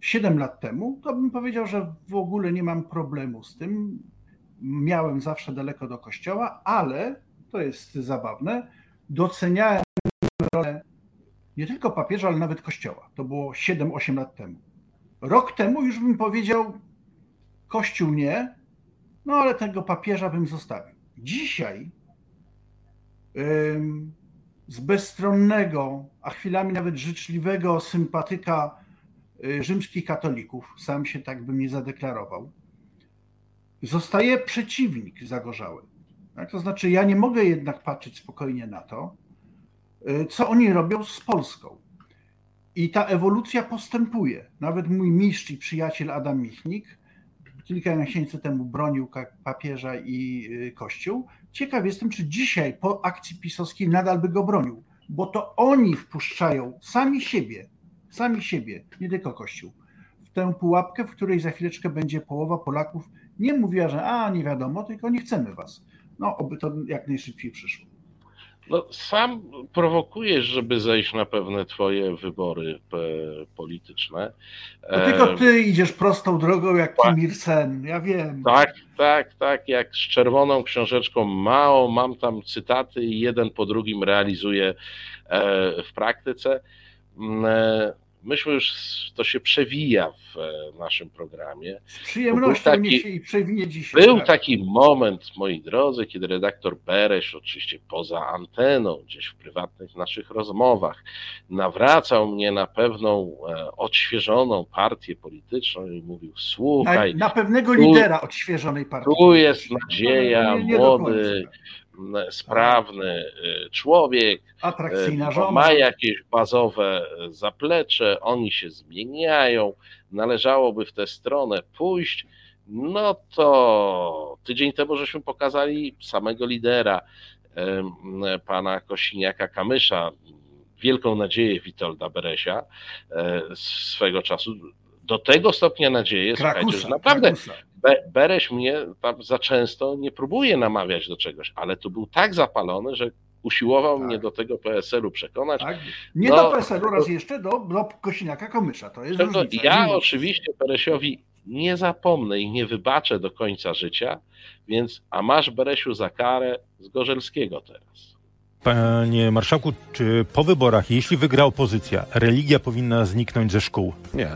7 lat temu, to bym powiedział, że w ogóle nie mam problemu z tym. Miałem zawsze daleko do kościoła, ale to jest zabawne, doceniałem rolę nie tylko papieża, ale nawet kościoła. To było 7-8 lat temu. Rok temu już bym powiedział, kościół nie, no ale tego papieża bym zostawił. Dzisiaj z bezstronnego, a chwilami nawet życzliwego sympatyka y, rzymskich katolików, sam się tak bym nie zadeklarował, zostaje przeciwnik zagorzały. Tak? To znaczy, ja nie mogę jednak patrzeć spokojnie na to, y, co oni robią z Polską. I ta ewolucja postępuje. Nawet mój mistrz i przyjaciel Adam Michnik kilka miesięcy temu bronił papieża i y, Kościół. Ciekaw jestem, czy dzisiaj po akcji pisowskiej nadal by go bronił, bo to oni wpuszczają sami siebie, sami siebie, nie tylko Kościół, w tę pułapkę, w której za chwileczkę będzie połowa Polaków nie mówiła, że a nie wiadomo, tylko nie chcemy was. No, oby to jak najszybciej przyszło. No, sam prowokujesz, żeby zejść na pewne twoje wybory polityczne. No tylko ty idziesz prostą drogą jak Kim Il-sen, ja wiem. Tak, tak, tak, jak z czerwoną książeczką Mao, mam tam cytaty i jeden po drugim realizuję e, w praktyce. Myśmy już, to się przewija w e, naszym programie. Z przyjemnością taki, się i przewinie dzisiaj. Był tak. taki moment, moi drodzy, kiedy redaktor Beresz, oczywiście poza anteną, gdzieś w prywatnych naszych rozmowach, nawracał mnie na pewną e, odświeżoną partię polityczną i mówił, słuchaj... Na, na pewnego tu, lidera odświeżonej partii. Tu jest nadzieja, nie, nie młody sprawny y, człowiek, Atrakcyjna żona. ma jakieś bazowe zaplecze, oni się zmieniają, należałoby w tę stronę pójść, no to tydzień temu żeśmy pokazali samego lidera, pana Kosiniaka-Kamysza, wielką nadzieję Witolda Beresia swego czasu. Do tego stopnia nadzieję, słuchajcie, że naprawdę Krakusa. Be, Bereś mnie tam za często nie próbuje namawiać do czegoś, ale tu był tak zapalony, że usiłował Tak. mnie do tego PSL-u przekonać. Tak? Nie No, do PSL-u, raz jeszcze do, do Kosiniaka-Komysza. To jest Czego różnica. ja Nie oczywiście Beresiowi nie zapomnę i nie wybaczę do końca życia, więc a masz Beresiu za karę z Gorzelskiego teraz. Panie marszałku, czy po wyborach, jeśli wygra opozycja, religia powinna zniknąć ze szkół? Nie,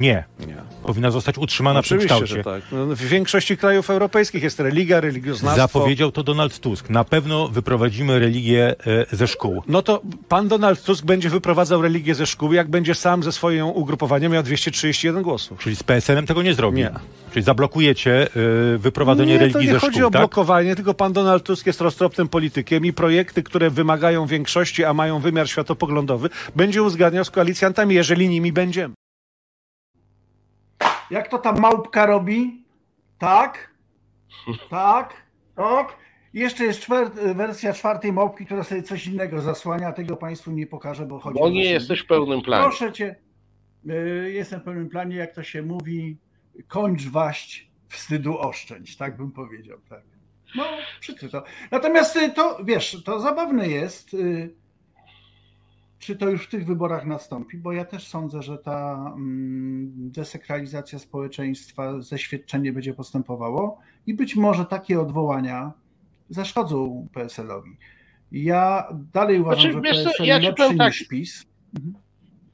Nie. nie. Powinna zostać utrzymana Oczywiście, kształcie. że tak. No, w większości krajów europejskich jest religia, religioznawstwo. Zapowiedział to Donald Tusk. Na pewno wyprowadzimy religię e, ze szkół. No to pan Donald Tusk będzie wyprowadzał religię ze szkół, jak będzie sam ze swoim ugrupowaniem miał 231 głosów. Czyli z PSL-em tego nie zrobi. Nie. Czyli zablokujecie e, wyprowadzenie nie, to religii nie ze chodzi szkół, o tak? blokowanie, tylko pan Donald Tusk jest roztropnym politykiem i projekty, które wymagają większości, a mają wymiar światopoglądowy, będzie uzgadniał z koalicjantami, jeżeli nimi będziemy. Jak to ta małpka robi? Tak? Tak? Tak? Jeszcze jest czwer- wersja czwartej małpki, która sobie coś innego zasłania. Tego Państwu nie pokażę, bo chodzi Bo o nie jesteś w pełnym planie. Proszę Cię, y, jestem w pełnym planie, jak to się mówi, kończ waść, wstydu oszczędź, tak bym powiedział. Tak. No, przykre to. Natomiast y, to, wiesz, to zabawne jest, y, czy to już w tych wyborach nastąpi, bo ja też sądzę, że ta mm, desakralizacja społeczeństwa, zeświadczenie będzie postępowało i być może takie odwołania zaszkodzą PSL-owi. Ja dalej uważam, Znaczy, że co, PSL ja lepszy tak. niż PiS.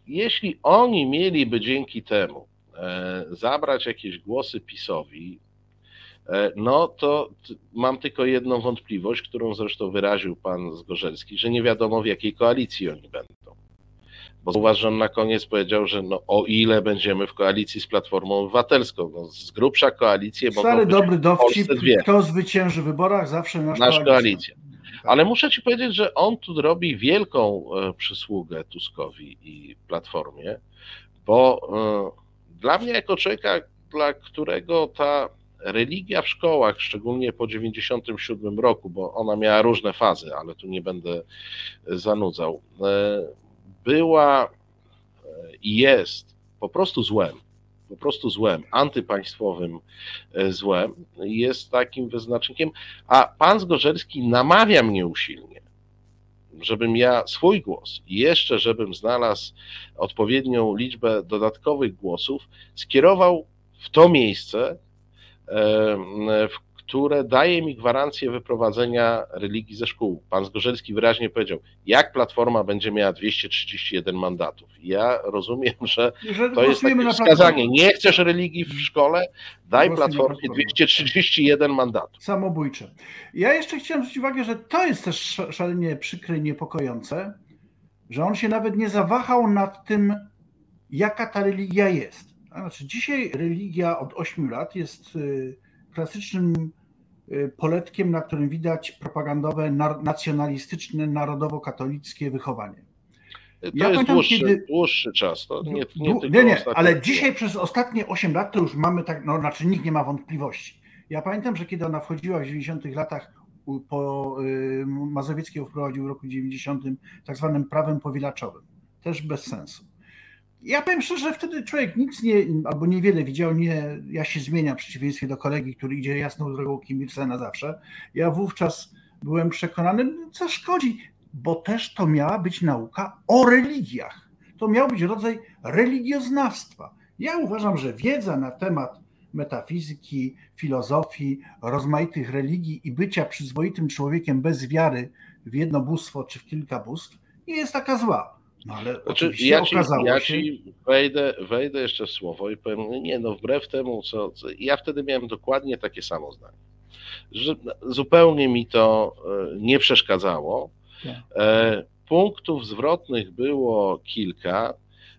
Jeśli oni mieliby dzięki temu e, zabrać jakieś głosy PiSowi, no to mam tylko jedną wątpliwość, którą zresztą wyraził pan Zgorzelski, że nie wiadomo w jakiej koalicji oni będą. Bo zauważ, że on na koniec powiedział, że no, o ile będziemy w koalicji z Platformą Obywatelską, no, z grubsza koalicje mogą Stary, dobry dowcip, kto zwycięży w wyborach, zawsze nasz, Nasz koalicja. koalicja. Ale muszę ci powiedzieć, że on tu robi wielką e, przysługę Tuskowi i Platformie, bo e, dla mnie jako człowieka, dla którego ta religia w szkołach, szczególnie po 97 roku, bo ona miała różne fazy, ale tu nie będę zanudzał, e, była i jest po prostu złem. Po prostu złem, antypaństwowym e, złem, jest takim wyznacznikiem, a pan Zgorzelski namawia mnie usilnie, żebym ja swój głos i jeszcze, żebym znalazł odpowiednią liczbę dodatkowych głosów, skierował w to miejsce, które daje mi gwarancję wyprowadzenia religii ze szkół. Pan Zgorzelski wyraźnie powiedział, jak Platforma będzie miała 231 mandatów. Ja rozumiem, że Że to jest takie wskazanie. Nie chcesz religii w szkole? Daj Głosujemy Platformie Platformę. 231 mandatów. Samobójcze. Ja jeszcze chciałem zwrócić uwagę, że to jest też sz- szalenie przykre i niepokojące, że on się nawet nie zawahał nad tym, jaka ta religia jest. Znaczy, dzisiaj religia od 8 lat jest y, klasycznym y, poletkiem, na którym widać propagandowe, nacjonalistyczne, narodowo-katolickie wychowanie. To Ja jest pamiętam, dłuższy, kiedy- dłuższy czas. To nie, nie, Nie, nie, ale dzisiaj przez ostatnie 8 lat to już mamy tak, no znaczy nikt nie ma wątpliwości. Ja pamiętam, że kiedy ona wchodziła w 90 latach po y, Mazowieckiego wprowadził w roku 90 tak zwanym prawem powielaczowym. Też bez sensu. Ja powiem szczerze, że wtedy człowiek nic nie, albo niewiele widział, nie, ja się zmieniam w przeciwieństwie do kolegi, który idzie jasną drogą Kim Il-sena zawsze. Ja wówczas byłem przekonany, co szkodzi, bo też to miała być nauka o religiach. To miał być rodzaj religioznawstwa. Ja uważam, że wiedza na temat metafizyki, filozofii, rozmaitych religii i bycia przyzwoitym człowiekiem bez wiary w jedno bóstwo czy w kilka bóstw nie jest taka zła. No ale Znaczy, ja ci, okazało ja się, ci wejdę, wejdę jeszcze w słowo i powiem, no nie no, wbrew temu, co, co ja wtedy miałem dokładnie takie samo zdanie. Że zupełnie mi to e, nie przeszkadzało. Tak. E, Punktów zwrotnych było kilka.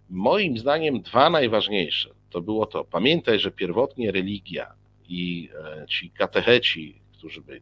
Moim zdaniem dwa najważniejsze to było to. Pamiętaj, że pierwotnie religia i e, ci katecheci, którzy byli,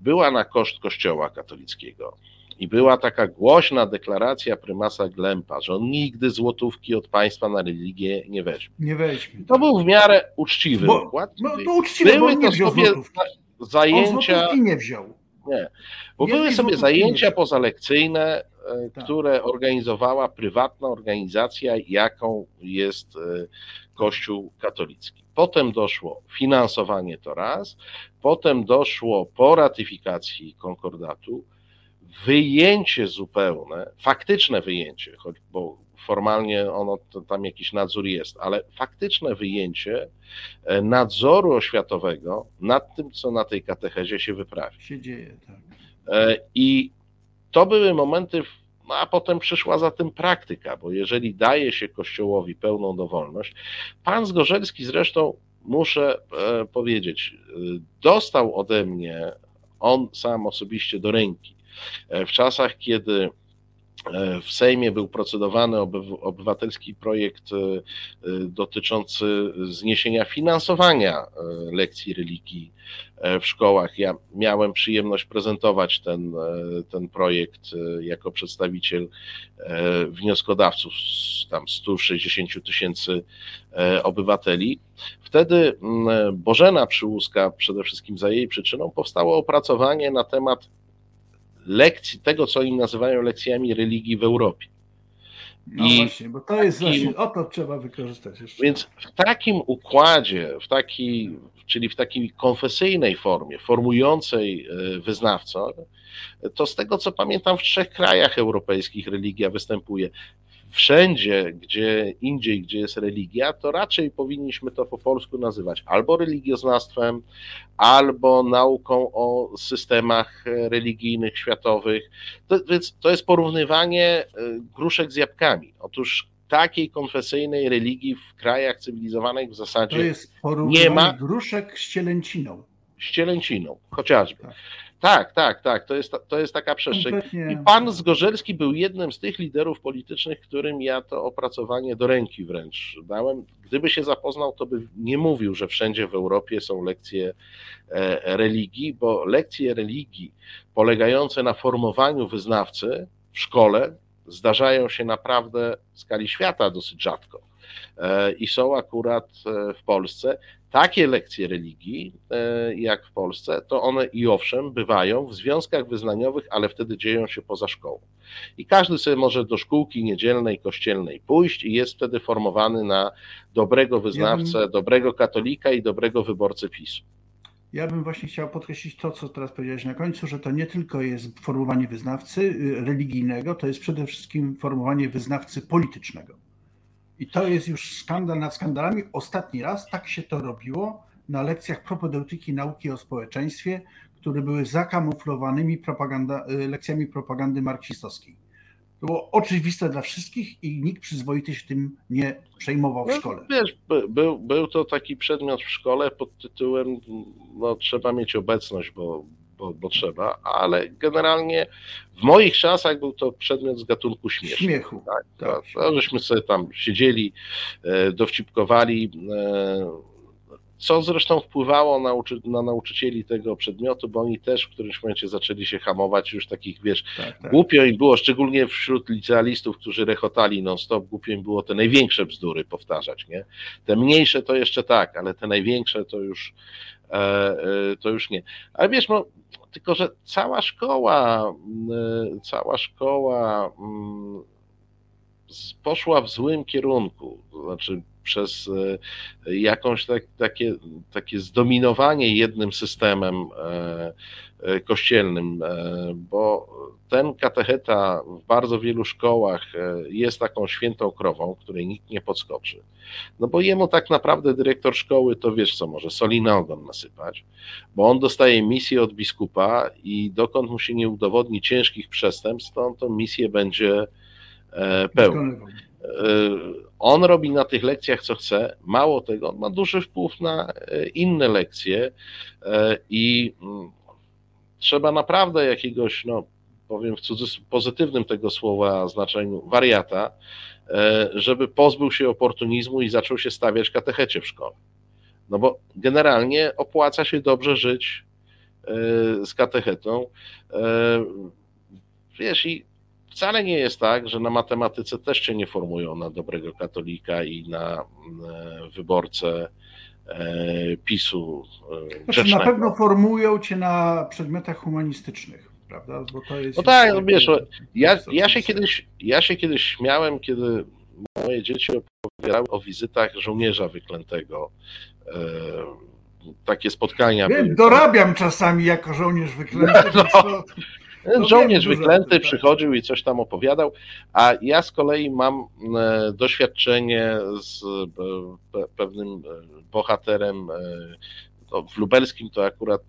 była na koszt Kościoła katolickiego. I była taka głośna deklaracja prymasa Glempa, że on nigdy złotówki od państwa na religię nie weźmie. nie weźmy. To był w miarę uczciwy Bo- układ. No bo Były on nie to wziął sobie złotówki. On zajęcia, złotówki nie wziął. Nie, bo były sobie zajęcia pozalekcyjne, e, tak. które organizowała prywatna organizacja, jaką jest e, Kościół katolicki. Potem doszło finansowanie to raz, potem doszło po ratyfikacji konkordatu wyjęcie zupełne, faktyczne wyjęcie, choć bo formalnie ono, tam jakiś nadzór jest, ale faktyczne wyjęcie e, nadzoru oświatowego nad tym, co na tej katechezie się wyprawi. Się dzieje, tak. E, I to były momenty, no a potem przyszła za tym praktyka, bo jeżeli daje się Kościołowi pełną dowolność, pan Zgorzelski zresztą, muszę e, powiedzieć, dostał ode mnie, on sam osobiście do ręki, w czasach, kiedy E, w Sejmie był procedowany obywatelski projekt e, e, dotyczący zniesienia finansowania lekcji religii w szkołach. Ja miałem przyjemność prezentować ten, ten projekt jako przedstawiciel wnioskodawców, tam 160 tysięcy obywateli. Wtedy Bożena Przyłuska, przede wszystkim za jej przyczyną, powstało opracowanie na temat lekcji, tego co oni nazywają lekcjami religii w Europie. No I właśnie, bo to jest właśnie, o to trzeba wykorzystać jeszcze. Więc w takim układzie, w taki, czyli w takiej konfesyjnej formie, formującej e, wyznawcę, to z tego co pamiętam w trzech krajach europejskich religia występuje wszędzie, gdzie indziej, gdzie jest religia, to raczej powinniśmy to po polsku nazywać albo religioznawstwem, albo nauką o systemach religijnych światowych. To, więc to jest porównywanie e, gruszek z jabłkami. Otóż takiej konfesyjnej religii w krajach cywilizowanych w zasadzie to jest nie ma. gruszek z cielęciną. Z cielęciną, chociażby. Tak. Tak, tak, tak. To jest, to jest taka przestrzeń. I pan Zgorzelski był jednym z tych liderów politycznych, którym ja to opracowanie do ręki wręcz dałem. Gdyby się zapoznał, to by nie mówił, że wszędzie w Europie są lekcje e, religii, bo lekcje religii polegające na formowaniu wyznawcy w szkole zdarzają się naprawdę w skali świata dosyć rzadko e, i są akurat e, w Polsce takie lekcje religii, e, jak w Polsce, to one i owszem bywają w związkach wyznaniowych, ale wtedy dzieją się poza szkołą. I każdy sobie może do szkółki niedzielnej, kościelnej pójść i jest wtedy formowany na dobrego wyznawcę, ja bym, dobrego katolika i dobrego wyborcę PiSu. Ja bym właśnie chciał podkreślić to, co teraz powiedziałeś na końcu, że to nie tylko jest formowanie wyznawcy y, religijnego, to jest przede wszystkim formowanie wyznawcy politycznego. I to jest już skandal nad skandalami. Ostatni raz tak się to robiło na lekcjach propedeutyki nauki o społeczeństwie, które były zakamuflowanymi propaganda, y, lekcjami propagandy marksistowskiej. To było oczywiste dla wszystkich i nikt przyzwoity się tym nie przejmował w no, szkole. Wiesz, był, był to taki przedmiot w szkole pod tytułem no, trzeba mieć obecność, bo, bo, bo trzeba, ale generalnie w moich czasach był to przedmiot z gatunku śmiechu. Śmiechu. Tak, tak. No, żeśmy sobie tam siedzieli, e, dowcipkowali, e, co zresztą wpływało na, na, nauczycieli tego przedmiotu, bo oni też w którymś momencie zaczęli się hamować, już takich, wiesz, tak, tak. głupio im było, szczególnie wśród licealistów, którzy rechotali non-stop, głupio im było te największe bzdury powtarzać, nie? Te mniejsze to jeszcze tak, ale te największe to już, e, e, to już nie. Ale wiesz, no, tylko że cała szkoła, mm, cała szkoła mm, poszła w złym kierunku, to znaczy przez e, jakąś tak, takie, takie zdominowanie jednym systemem e, e, kościelnym, bo ten katecheta w bardzo wielu szkołach jest taką świętą krową, której nikt nie podskoczy. No bo jemu tak naprawdę dyrektor szkoły to wiesz co, może soli na ogon nasypać, bo on dostaje misję od biskupa i dokąd mu się nie udowodni ciężkich przestępstw, to on tą misję będzie pełnił. On robi na tych lekcjach co chce, mało tego, on ma duży wpływ na e, inne lekcje e, i mm, trzeba naprawdę jakiegoś, no powiem w cudzysłowie, pozytywnym tego słowa znaczeniu, wariata, e, żeby pozbył się oportunizmu i zaczął się stawiać katechecie w szkole. No bo generalnie opłaca się dobrze żyć z katechetą. Wiesz, i wcale nie jest tak, że na matematyce też cię nie formują na dobrego katolika i na mm, wyborcę e, PiSu Znaczy, grzecznego. na pewno formują cię na przedmiotach humanistycznych, prawda? Bo to jest No tak, no wiesz, no, ja, ja, się kiedyś, ja się kiedyś śmiałem, kiedy moje dzieci opowiadały o wizytach żołnierza wyklętego. E, takie spotkania Wiem, były. dorabiam czasami jako żołnierz wyklęty. (laughs) No. Ten No żołnierz wyklęty przychodził i coś tam opowiadał, a ja z kolei mam e, doświadczenie z e, pe, pewnym e, bohaterem. W lubelskim to akurat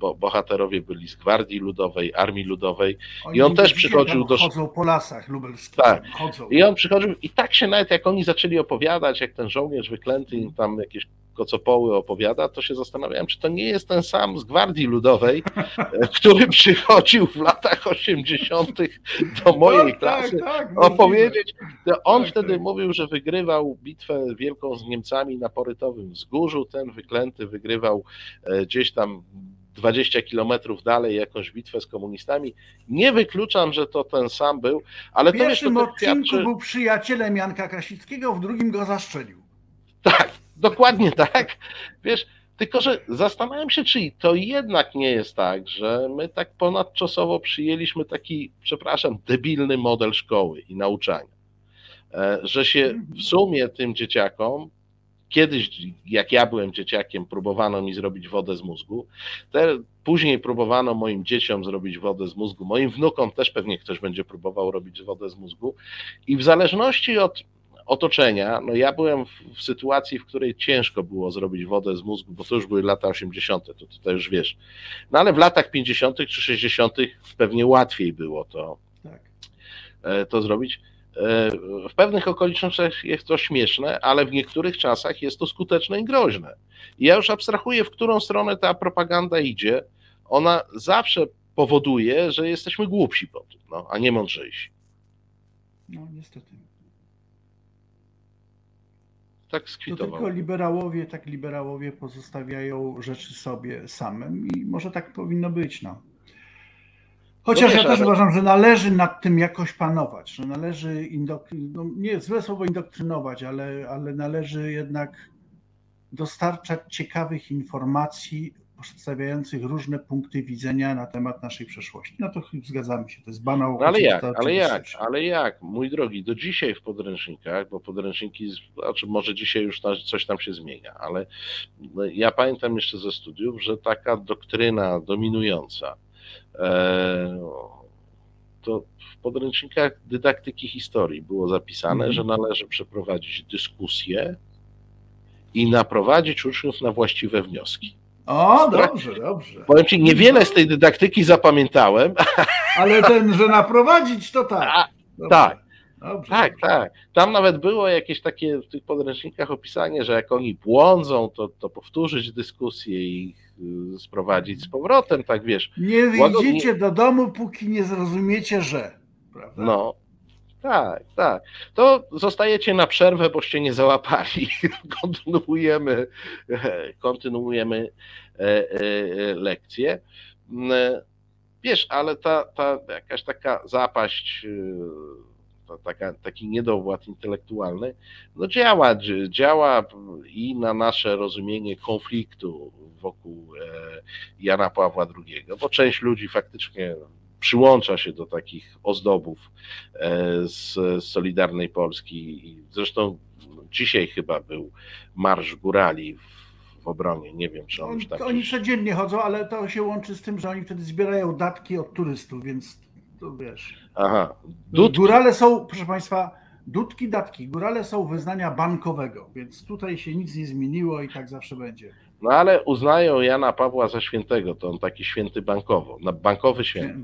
bo, bohaterowie byli z Gwardii Ludowej, Armii Ludowej i on Oni też przychodził do Chodzą po lasach lubelskich. Tak. Chodzą. I on przychodził i tak się nawet jak oni zaczęli opowiadać, jak ten żołnierz wyklęty im tam jakieś kocopoły opowiada, to się zastanawiałem, czy to nie jest ten sam z Gwardii Ludowej, (laughs) który przychodził w latach 80. do mojej tak, klasy tak, tak, opowiedzieć. On Tak, wtedy tak. mówił, że wygrywał bitwę wielką z Niemcami na Porytowym Wzgórzu, ten wyklęty wygrywał e, gdzieś tam 20 kilometrów dalej jakąś bitwę z komunistami. Nie wykluczam, że to ten sam był, ale W to wiesz, odcinku świadczy... był przyjacielem Janka Krasickiego, w drugim go zaszczelił. Tak, dokładnie (laughs) tak. Wiesz, tylko że zastanawiam się, czy to jednak nie jest tak, że my tak ponadczasowo przyjęliśmy taki, przepraszam, debilny model szkoły i nauczania. E, Że się w sumie tym dzieciakom, kiedyś, jak ja byłem dzieciakiem, próbowano mi zrobić wodę z mózgu. Te, później próbowano moim dzieciom zrobić wodę z mózgu. Moim wnukom też pewnie ktoś będzie próbował robić wodę z mózgu. I w zależności od otoczenia, no ja byłem w, w sytuacji, w której ciężko było zrobić wodę z mózgu, bo to już były lata 80., to tutaj już wiesz. No ale w latach 50. czy 60. pewnie łatwiej było to, Tak. e, to zrobić. E, W pewnych okolicznościach jest to śmieszne, ale w niektórych czasach jest to skuteczne i groźne. I ja już abstrahuję, w którą stronę ta propaganda idzie. Ona zawsze powoduje, że jesteśmy głupsi po tym, no, a nie mądrzejsi. No niestety. Tak To skwitował. tylko liberałowie, tak liberałowie pozostawiają rzeczy sobie samym i może tak powinno być. No. Chociaż No ja też uważam, że należy nad tym jakoś panować, że należy, indok- no nie złe słowo indoktrynować, ale, ale należy jednak dostarczać ciekawych informacji przedstawiających różne punkty widzenia na temat naszej przeszłości. No to zgadzamy się, to jest banał. No ale jak, ale jak, ale jak, mój drogi, do dzisiaj w podręcznikach, bo podręczniki, znaczy może dzisiaj już coś tam się zmienia, ale ja pamiętam jeszcze ze studiów, że taka doktryna dominująca, e, to w podręcznikach dydaktyki historii było zapisane, Mhm. że należy przeprowadzić dyskusję i naprowadzić uczniów na właściwe wnioski. O, dobrze, dobrze. Powiem Ci, niewiele z tej dydaktyki zapamiętałem, Ale ten, że naprowadzić, to tak. A, tak. Dobrze. Tak, tak. Tam nawet było jakieś takie w tych podręcznikach opisanie, że jak oni błądzą, to, to powtórzyć dyskusję i ich y, sprowadzić z powrotem, tak wiesz. Nie wyjdziecie do domu, póki nie zrozumiecie, że. Prawda? No. Tak, tak. To zostajecie na przerwę, boście nie załapali. (laughs) kontynuujemy, e, (laughs) kontynuujemy e, e, e, lekcję. Mm, Wiesz, ale ta, ta jakaś taka zapaść, ta, taka, taki niedowład intelektualny, no działa, dzi- działa i na nasze rozumienie konfliktu wokół e, Jana Pawła II, bo część ludzi faktycznie przyłącza się do takich ozdobów e, z Solidarnej Polski i zresztą dzisiaj chyba był Marsz Górali w, obronie, nie wiem czy on już Oni, tam... oni codziennie chodzą, ale to się łączy z tym, że oni wtedy zbierają datki od turystów, więc to wiesz. Aha, Dud... Górale są, proszę Państwa, dudki, datki. Górale są wyznania bankowego, więc tutaj się nic nie zmieniło i tak zawsze będzie. No ale uznają Jana Pawła za świętego, to on taki święty bankowo, na bankowy święty.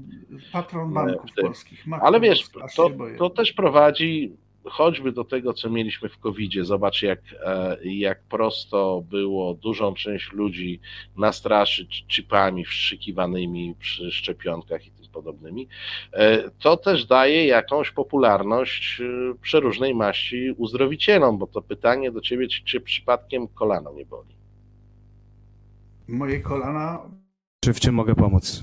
Patron banków w tym. polskich. Ale wiesz, to, to też prowadzi choćby do tego, co mieliśmy w COVID-zie. Zobacz, jak, e, jak prosto było dużą część ludzi nastraszyć chipami wszczykiwanymi przy szczepionkach i tym podobnymi. E, To też daje jakąś popularność e, przeróżnej maści uzdrowicielom, bo to pytanie do ciebie, czy przypadkiem kolano nie boli. Moje kolana. Czy w czym mogę pomóc?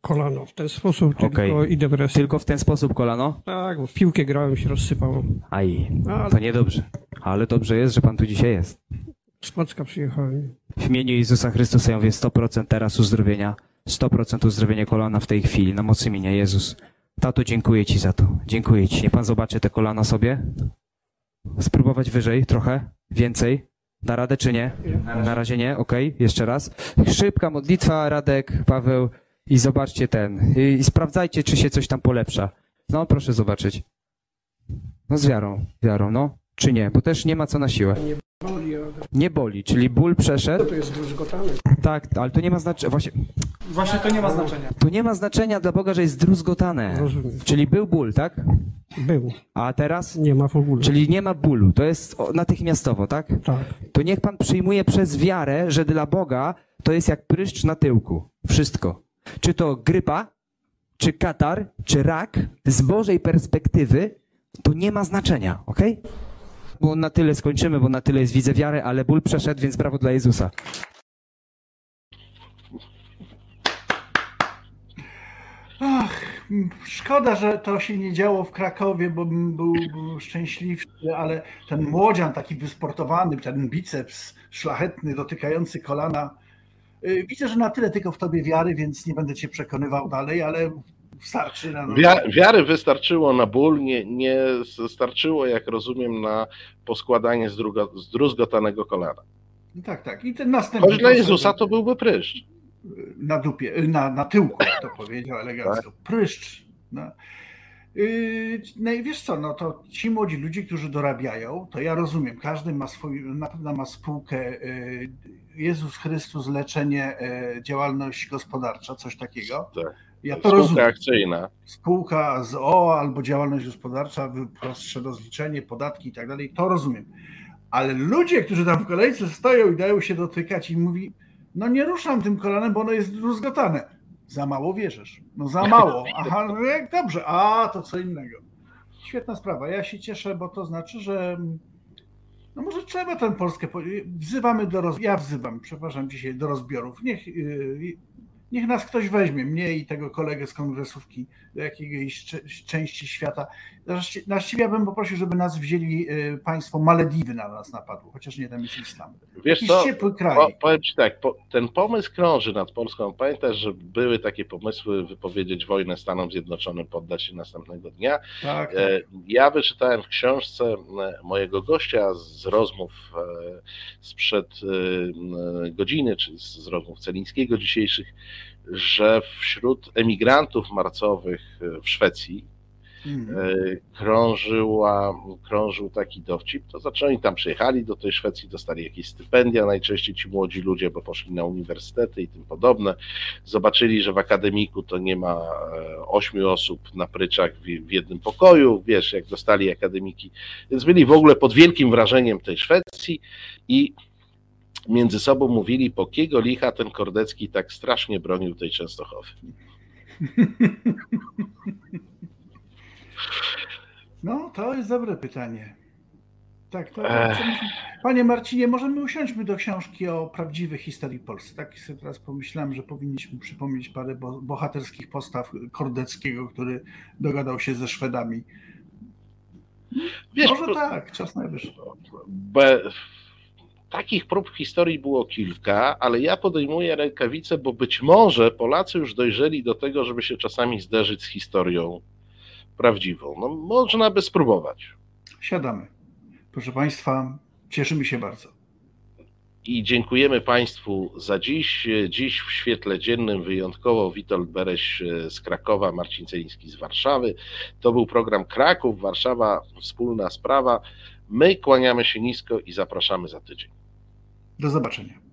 Kolano, w ten sposób tylko idę w res... Tylko w ten sposób kolano? Tak, bo w piłkę grałem się rozsypało. Aj, Ale- to niedobrze. Ale dobrze jest, że pan tu dzisiaj jest. Z Płocka przyjechałem. W imieniu Jezusa Chrystusa ja mówię 100% teraz uzdrowienia. 100% uzdrowienia kolana w tej chwili, na mocy imienia Jezus. Tato, dziękuję Ci za to. Dziękuję Ci. Niech Pan zobaczy te kolana sobie. Spróbować wyżej trochę, więcej. Da radę czy nie? Na razie nie, okej, jeszcze raz. Szybka modlitwa, Radek, Paweł i zobaczcie ten. I, I sprawdzajcie, czy się coś tam polepsza. No, proszę zobaczyć. No z wiarą, wiarą, no. Czy nie, bo też nie ma co na siłę. Boli, ale Nie boli, czyli ból przeszedł. to jest druzgotane. Tak, ale to nie ma znaczenia. Właśnie, Właśnie to nie ma znaczenia. to nie ma znaczenia dla Boga, że jest druzgotane. Rozumiem. Czyli był ból, tak? Był. A teraz? Nie ma w ogóle. Czyli nie ma bólu. To jest o- natychmiastowo, tak? Tak. To niech pan przyjmuje przez wiarę, że dla Boga to jest jak pryszcz na tyłku. Wszystko. Czy to grypa, czy katar, czy rak, z Bożej perspektywy to nie ma znaczenia, ok? Bo na tyle skończymy, bo na tyle jest widzę wiary, ale ból przeszedł, więc brawo dla Jezusa. Ach, szkoda, że to się nie działo w Krakowie, bo bym był, był szczęśliwszy, ale ten młodzian taki wysportowany, ten biceps szlachetny, dotykający kolana. y, Widzę, że na tyle tylko w tobie wiary, więc nie będę cię przekonywał dalej, ale starczy na. Wia- Wiary wystarczyło na ból, nie, nie starczyło, jak rozumiem, na poskładanie zdrugo- zdruzgotanego kolana. Tak, tak. I ten następny. Choć dla Jezusa to byłby pryszcz. Na dupie, na, na tyłku, jak to (laughs) powiedział elegancko. Pryszcz. No. Yy, no i wiesz co, no to ci młodzi ludzie, którzy dorabiają, to ja rozumiem, każdy ma swój, na pewno ma spółkę yy, Jezus Chrystus, leczenie, działalność gospodarcza, coś takiego. Tak. Ja to Spółka rozumiem. akcyjna. Spółka z O albo działalność gospodarcza, prostsze rozliczenie, podatki i tak dalej, to rozumiem. Ale ludzie, którzy tam w kolejce stoją i dają się dotykać i mówi, no nie ruszam tym kolanem, bo ono jest druzgotane. Za mało wierzysz. No za mało. Aha, no jak dobrze. A, to co innego. Świetna sprawa. Ja się cieszę, bo to znaczy, że no może trzeba tę Polskę. po- Wzywamy do roz... Ja wzywam, przepraszam, dzisiaj do rozbiorów. Niech, yy, niech nas ktoś weźmie, mnie i tego kolegę z kongresówki do jakiejś części świata. Właściwie ja bym poprosił, żeby nas wzięli yy, państwo Malediwy na nas napadło, chociaż nie tam jest islam. Wiesz Jakiś co, ciepły kraj. po, powiem Ci tak, po, ten pomysł krąży nad Polską. Pamiętasz, że były takie pomysły wypowiedzieć wojnę Stanom Zjednoczonym, poddać się następnego dnia. Tak, E, Ja wyczytałem w książce e, mojego gościa z rozmów e, sprzed godziny, czy z rozmów Celińskiego dzisiejszych, że wśród emigrantów marcowych w Szwecji Mhm. e, krążyła, krążył taki dowcip, to znaczy oni tam przyjechali do tej Szwecji, dostali jakieś stypendia, najczęściej ci młodzi ludzie, bo poszli na uniwersytety i tym podobne, zobaczyli, że w akademiku to nie ma e, ośmiu osób na pryczach w, w jednym pokoju, wiesz, jak dostali akademiki, więc byli w ogóle pod wielkim wrażeniem tej Szwecji i między sobą mówili, po kiego licha ten Kordecki tak strasznie bronił tej Częstochowy. (laughs) No, to jest dobre pytanie. Tak, to. Ech. Panie Marcinie, możemy usiądźmy do książki o prawdziwej historii Polski. Tak sobie teraz pomyślałem, że powinniśmy przypomnieć parę bo- bohaterskich postaw Kordeckiego, który dogadał się ze Szwedami. Wiesz, Może tak, czas najwyższy. Be, takich prób w historii było kilka, ale ja podejmuję rękawice, bo być może Polacy już dojrzeli do tego, żeby się czasami zderzyć z historią prawdziwą. No, można by spróbować. Siadamy. Proszę Państwa, cieszymy się bardzo. I dziękujemy Państwu za dziś. Dziś w świetle dziennym wyjątkowo Witold Bereś z Krakowa, Marcin Celiński z Warszawy. To był program Kraków, Warszawa, wspólna sprawa. My kłaniamy się nisko i zapraszamy za tydzień. Do zobaczenia.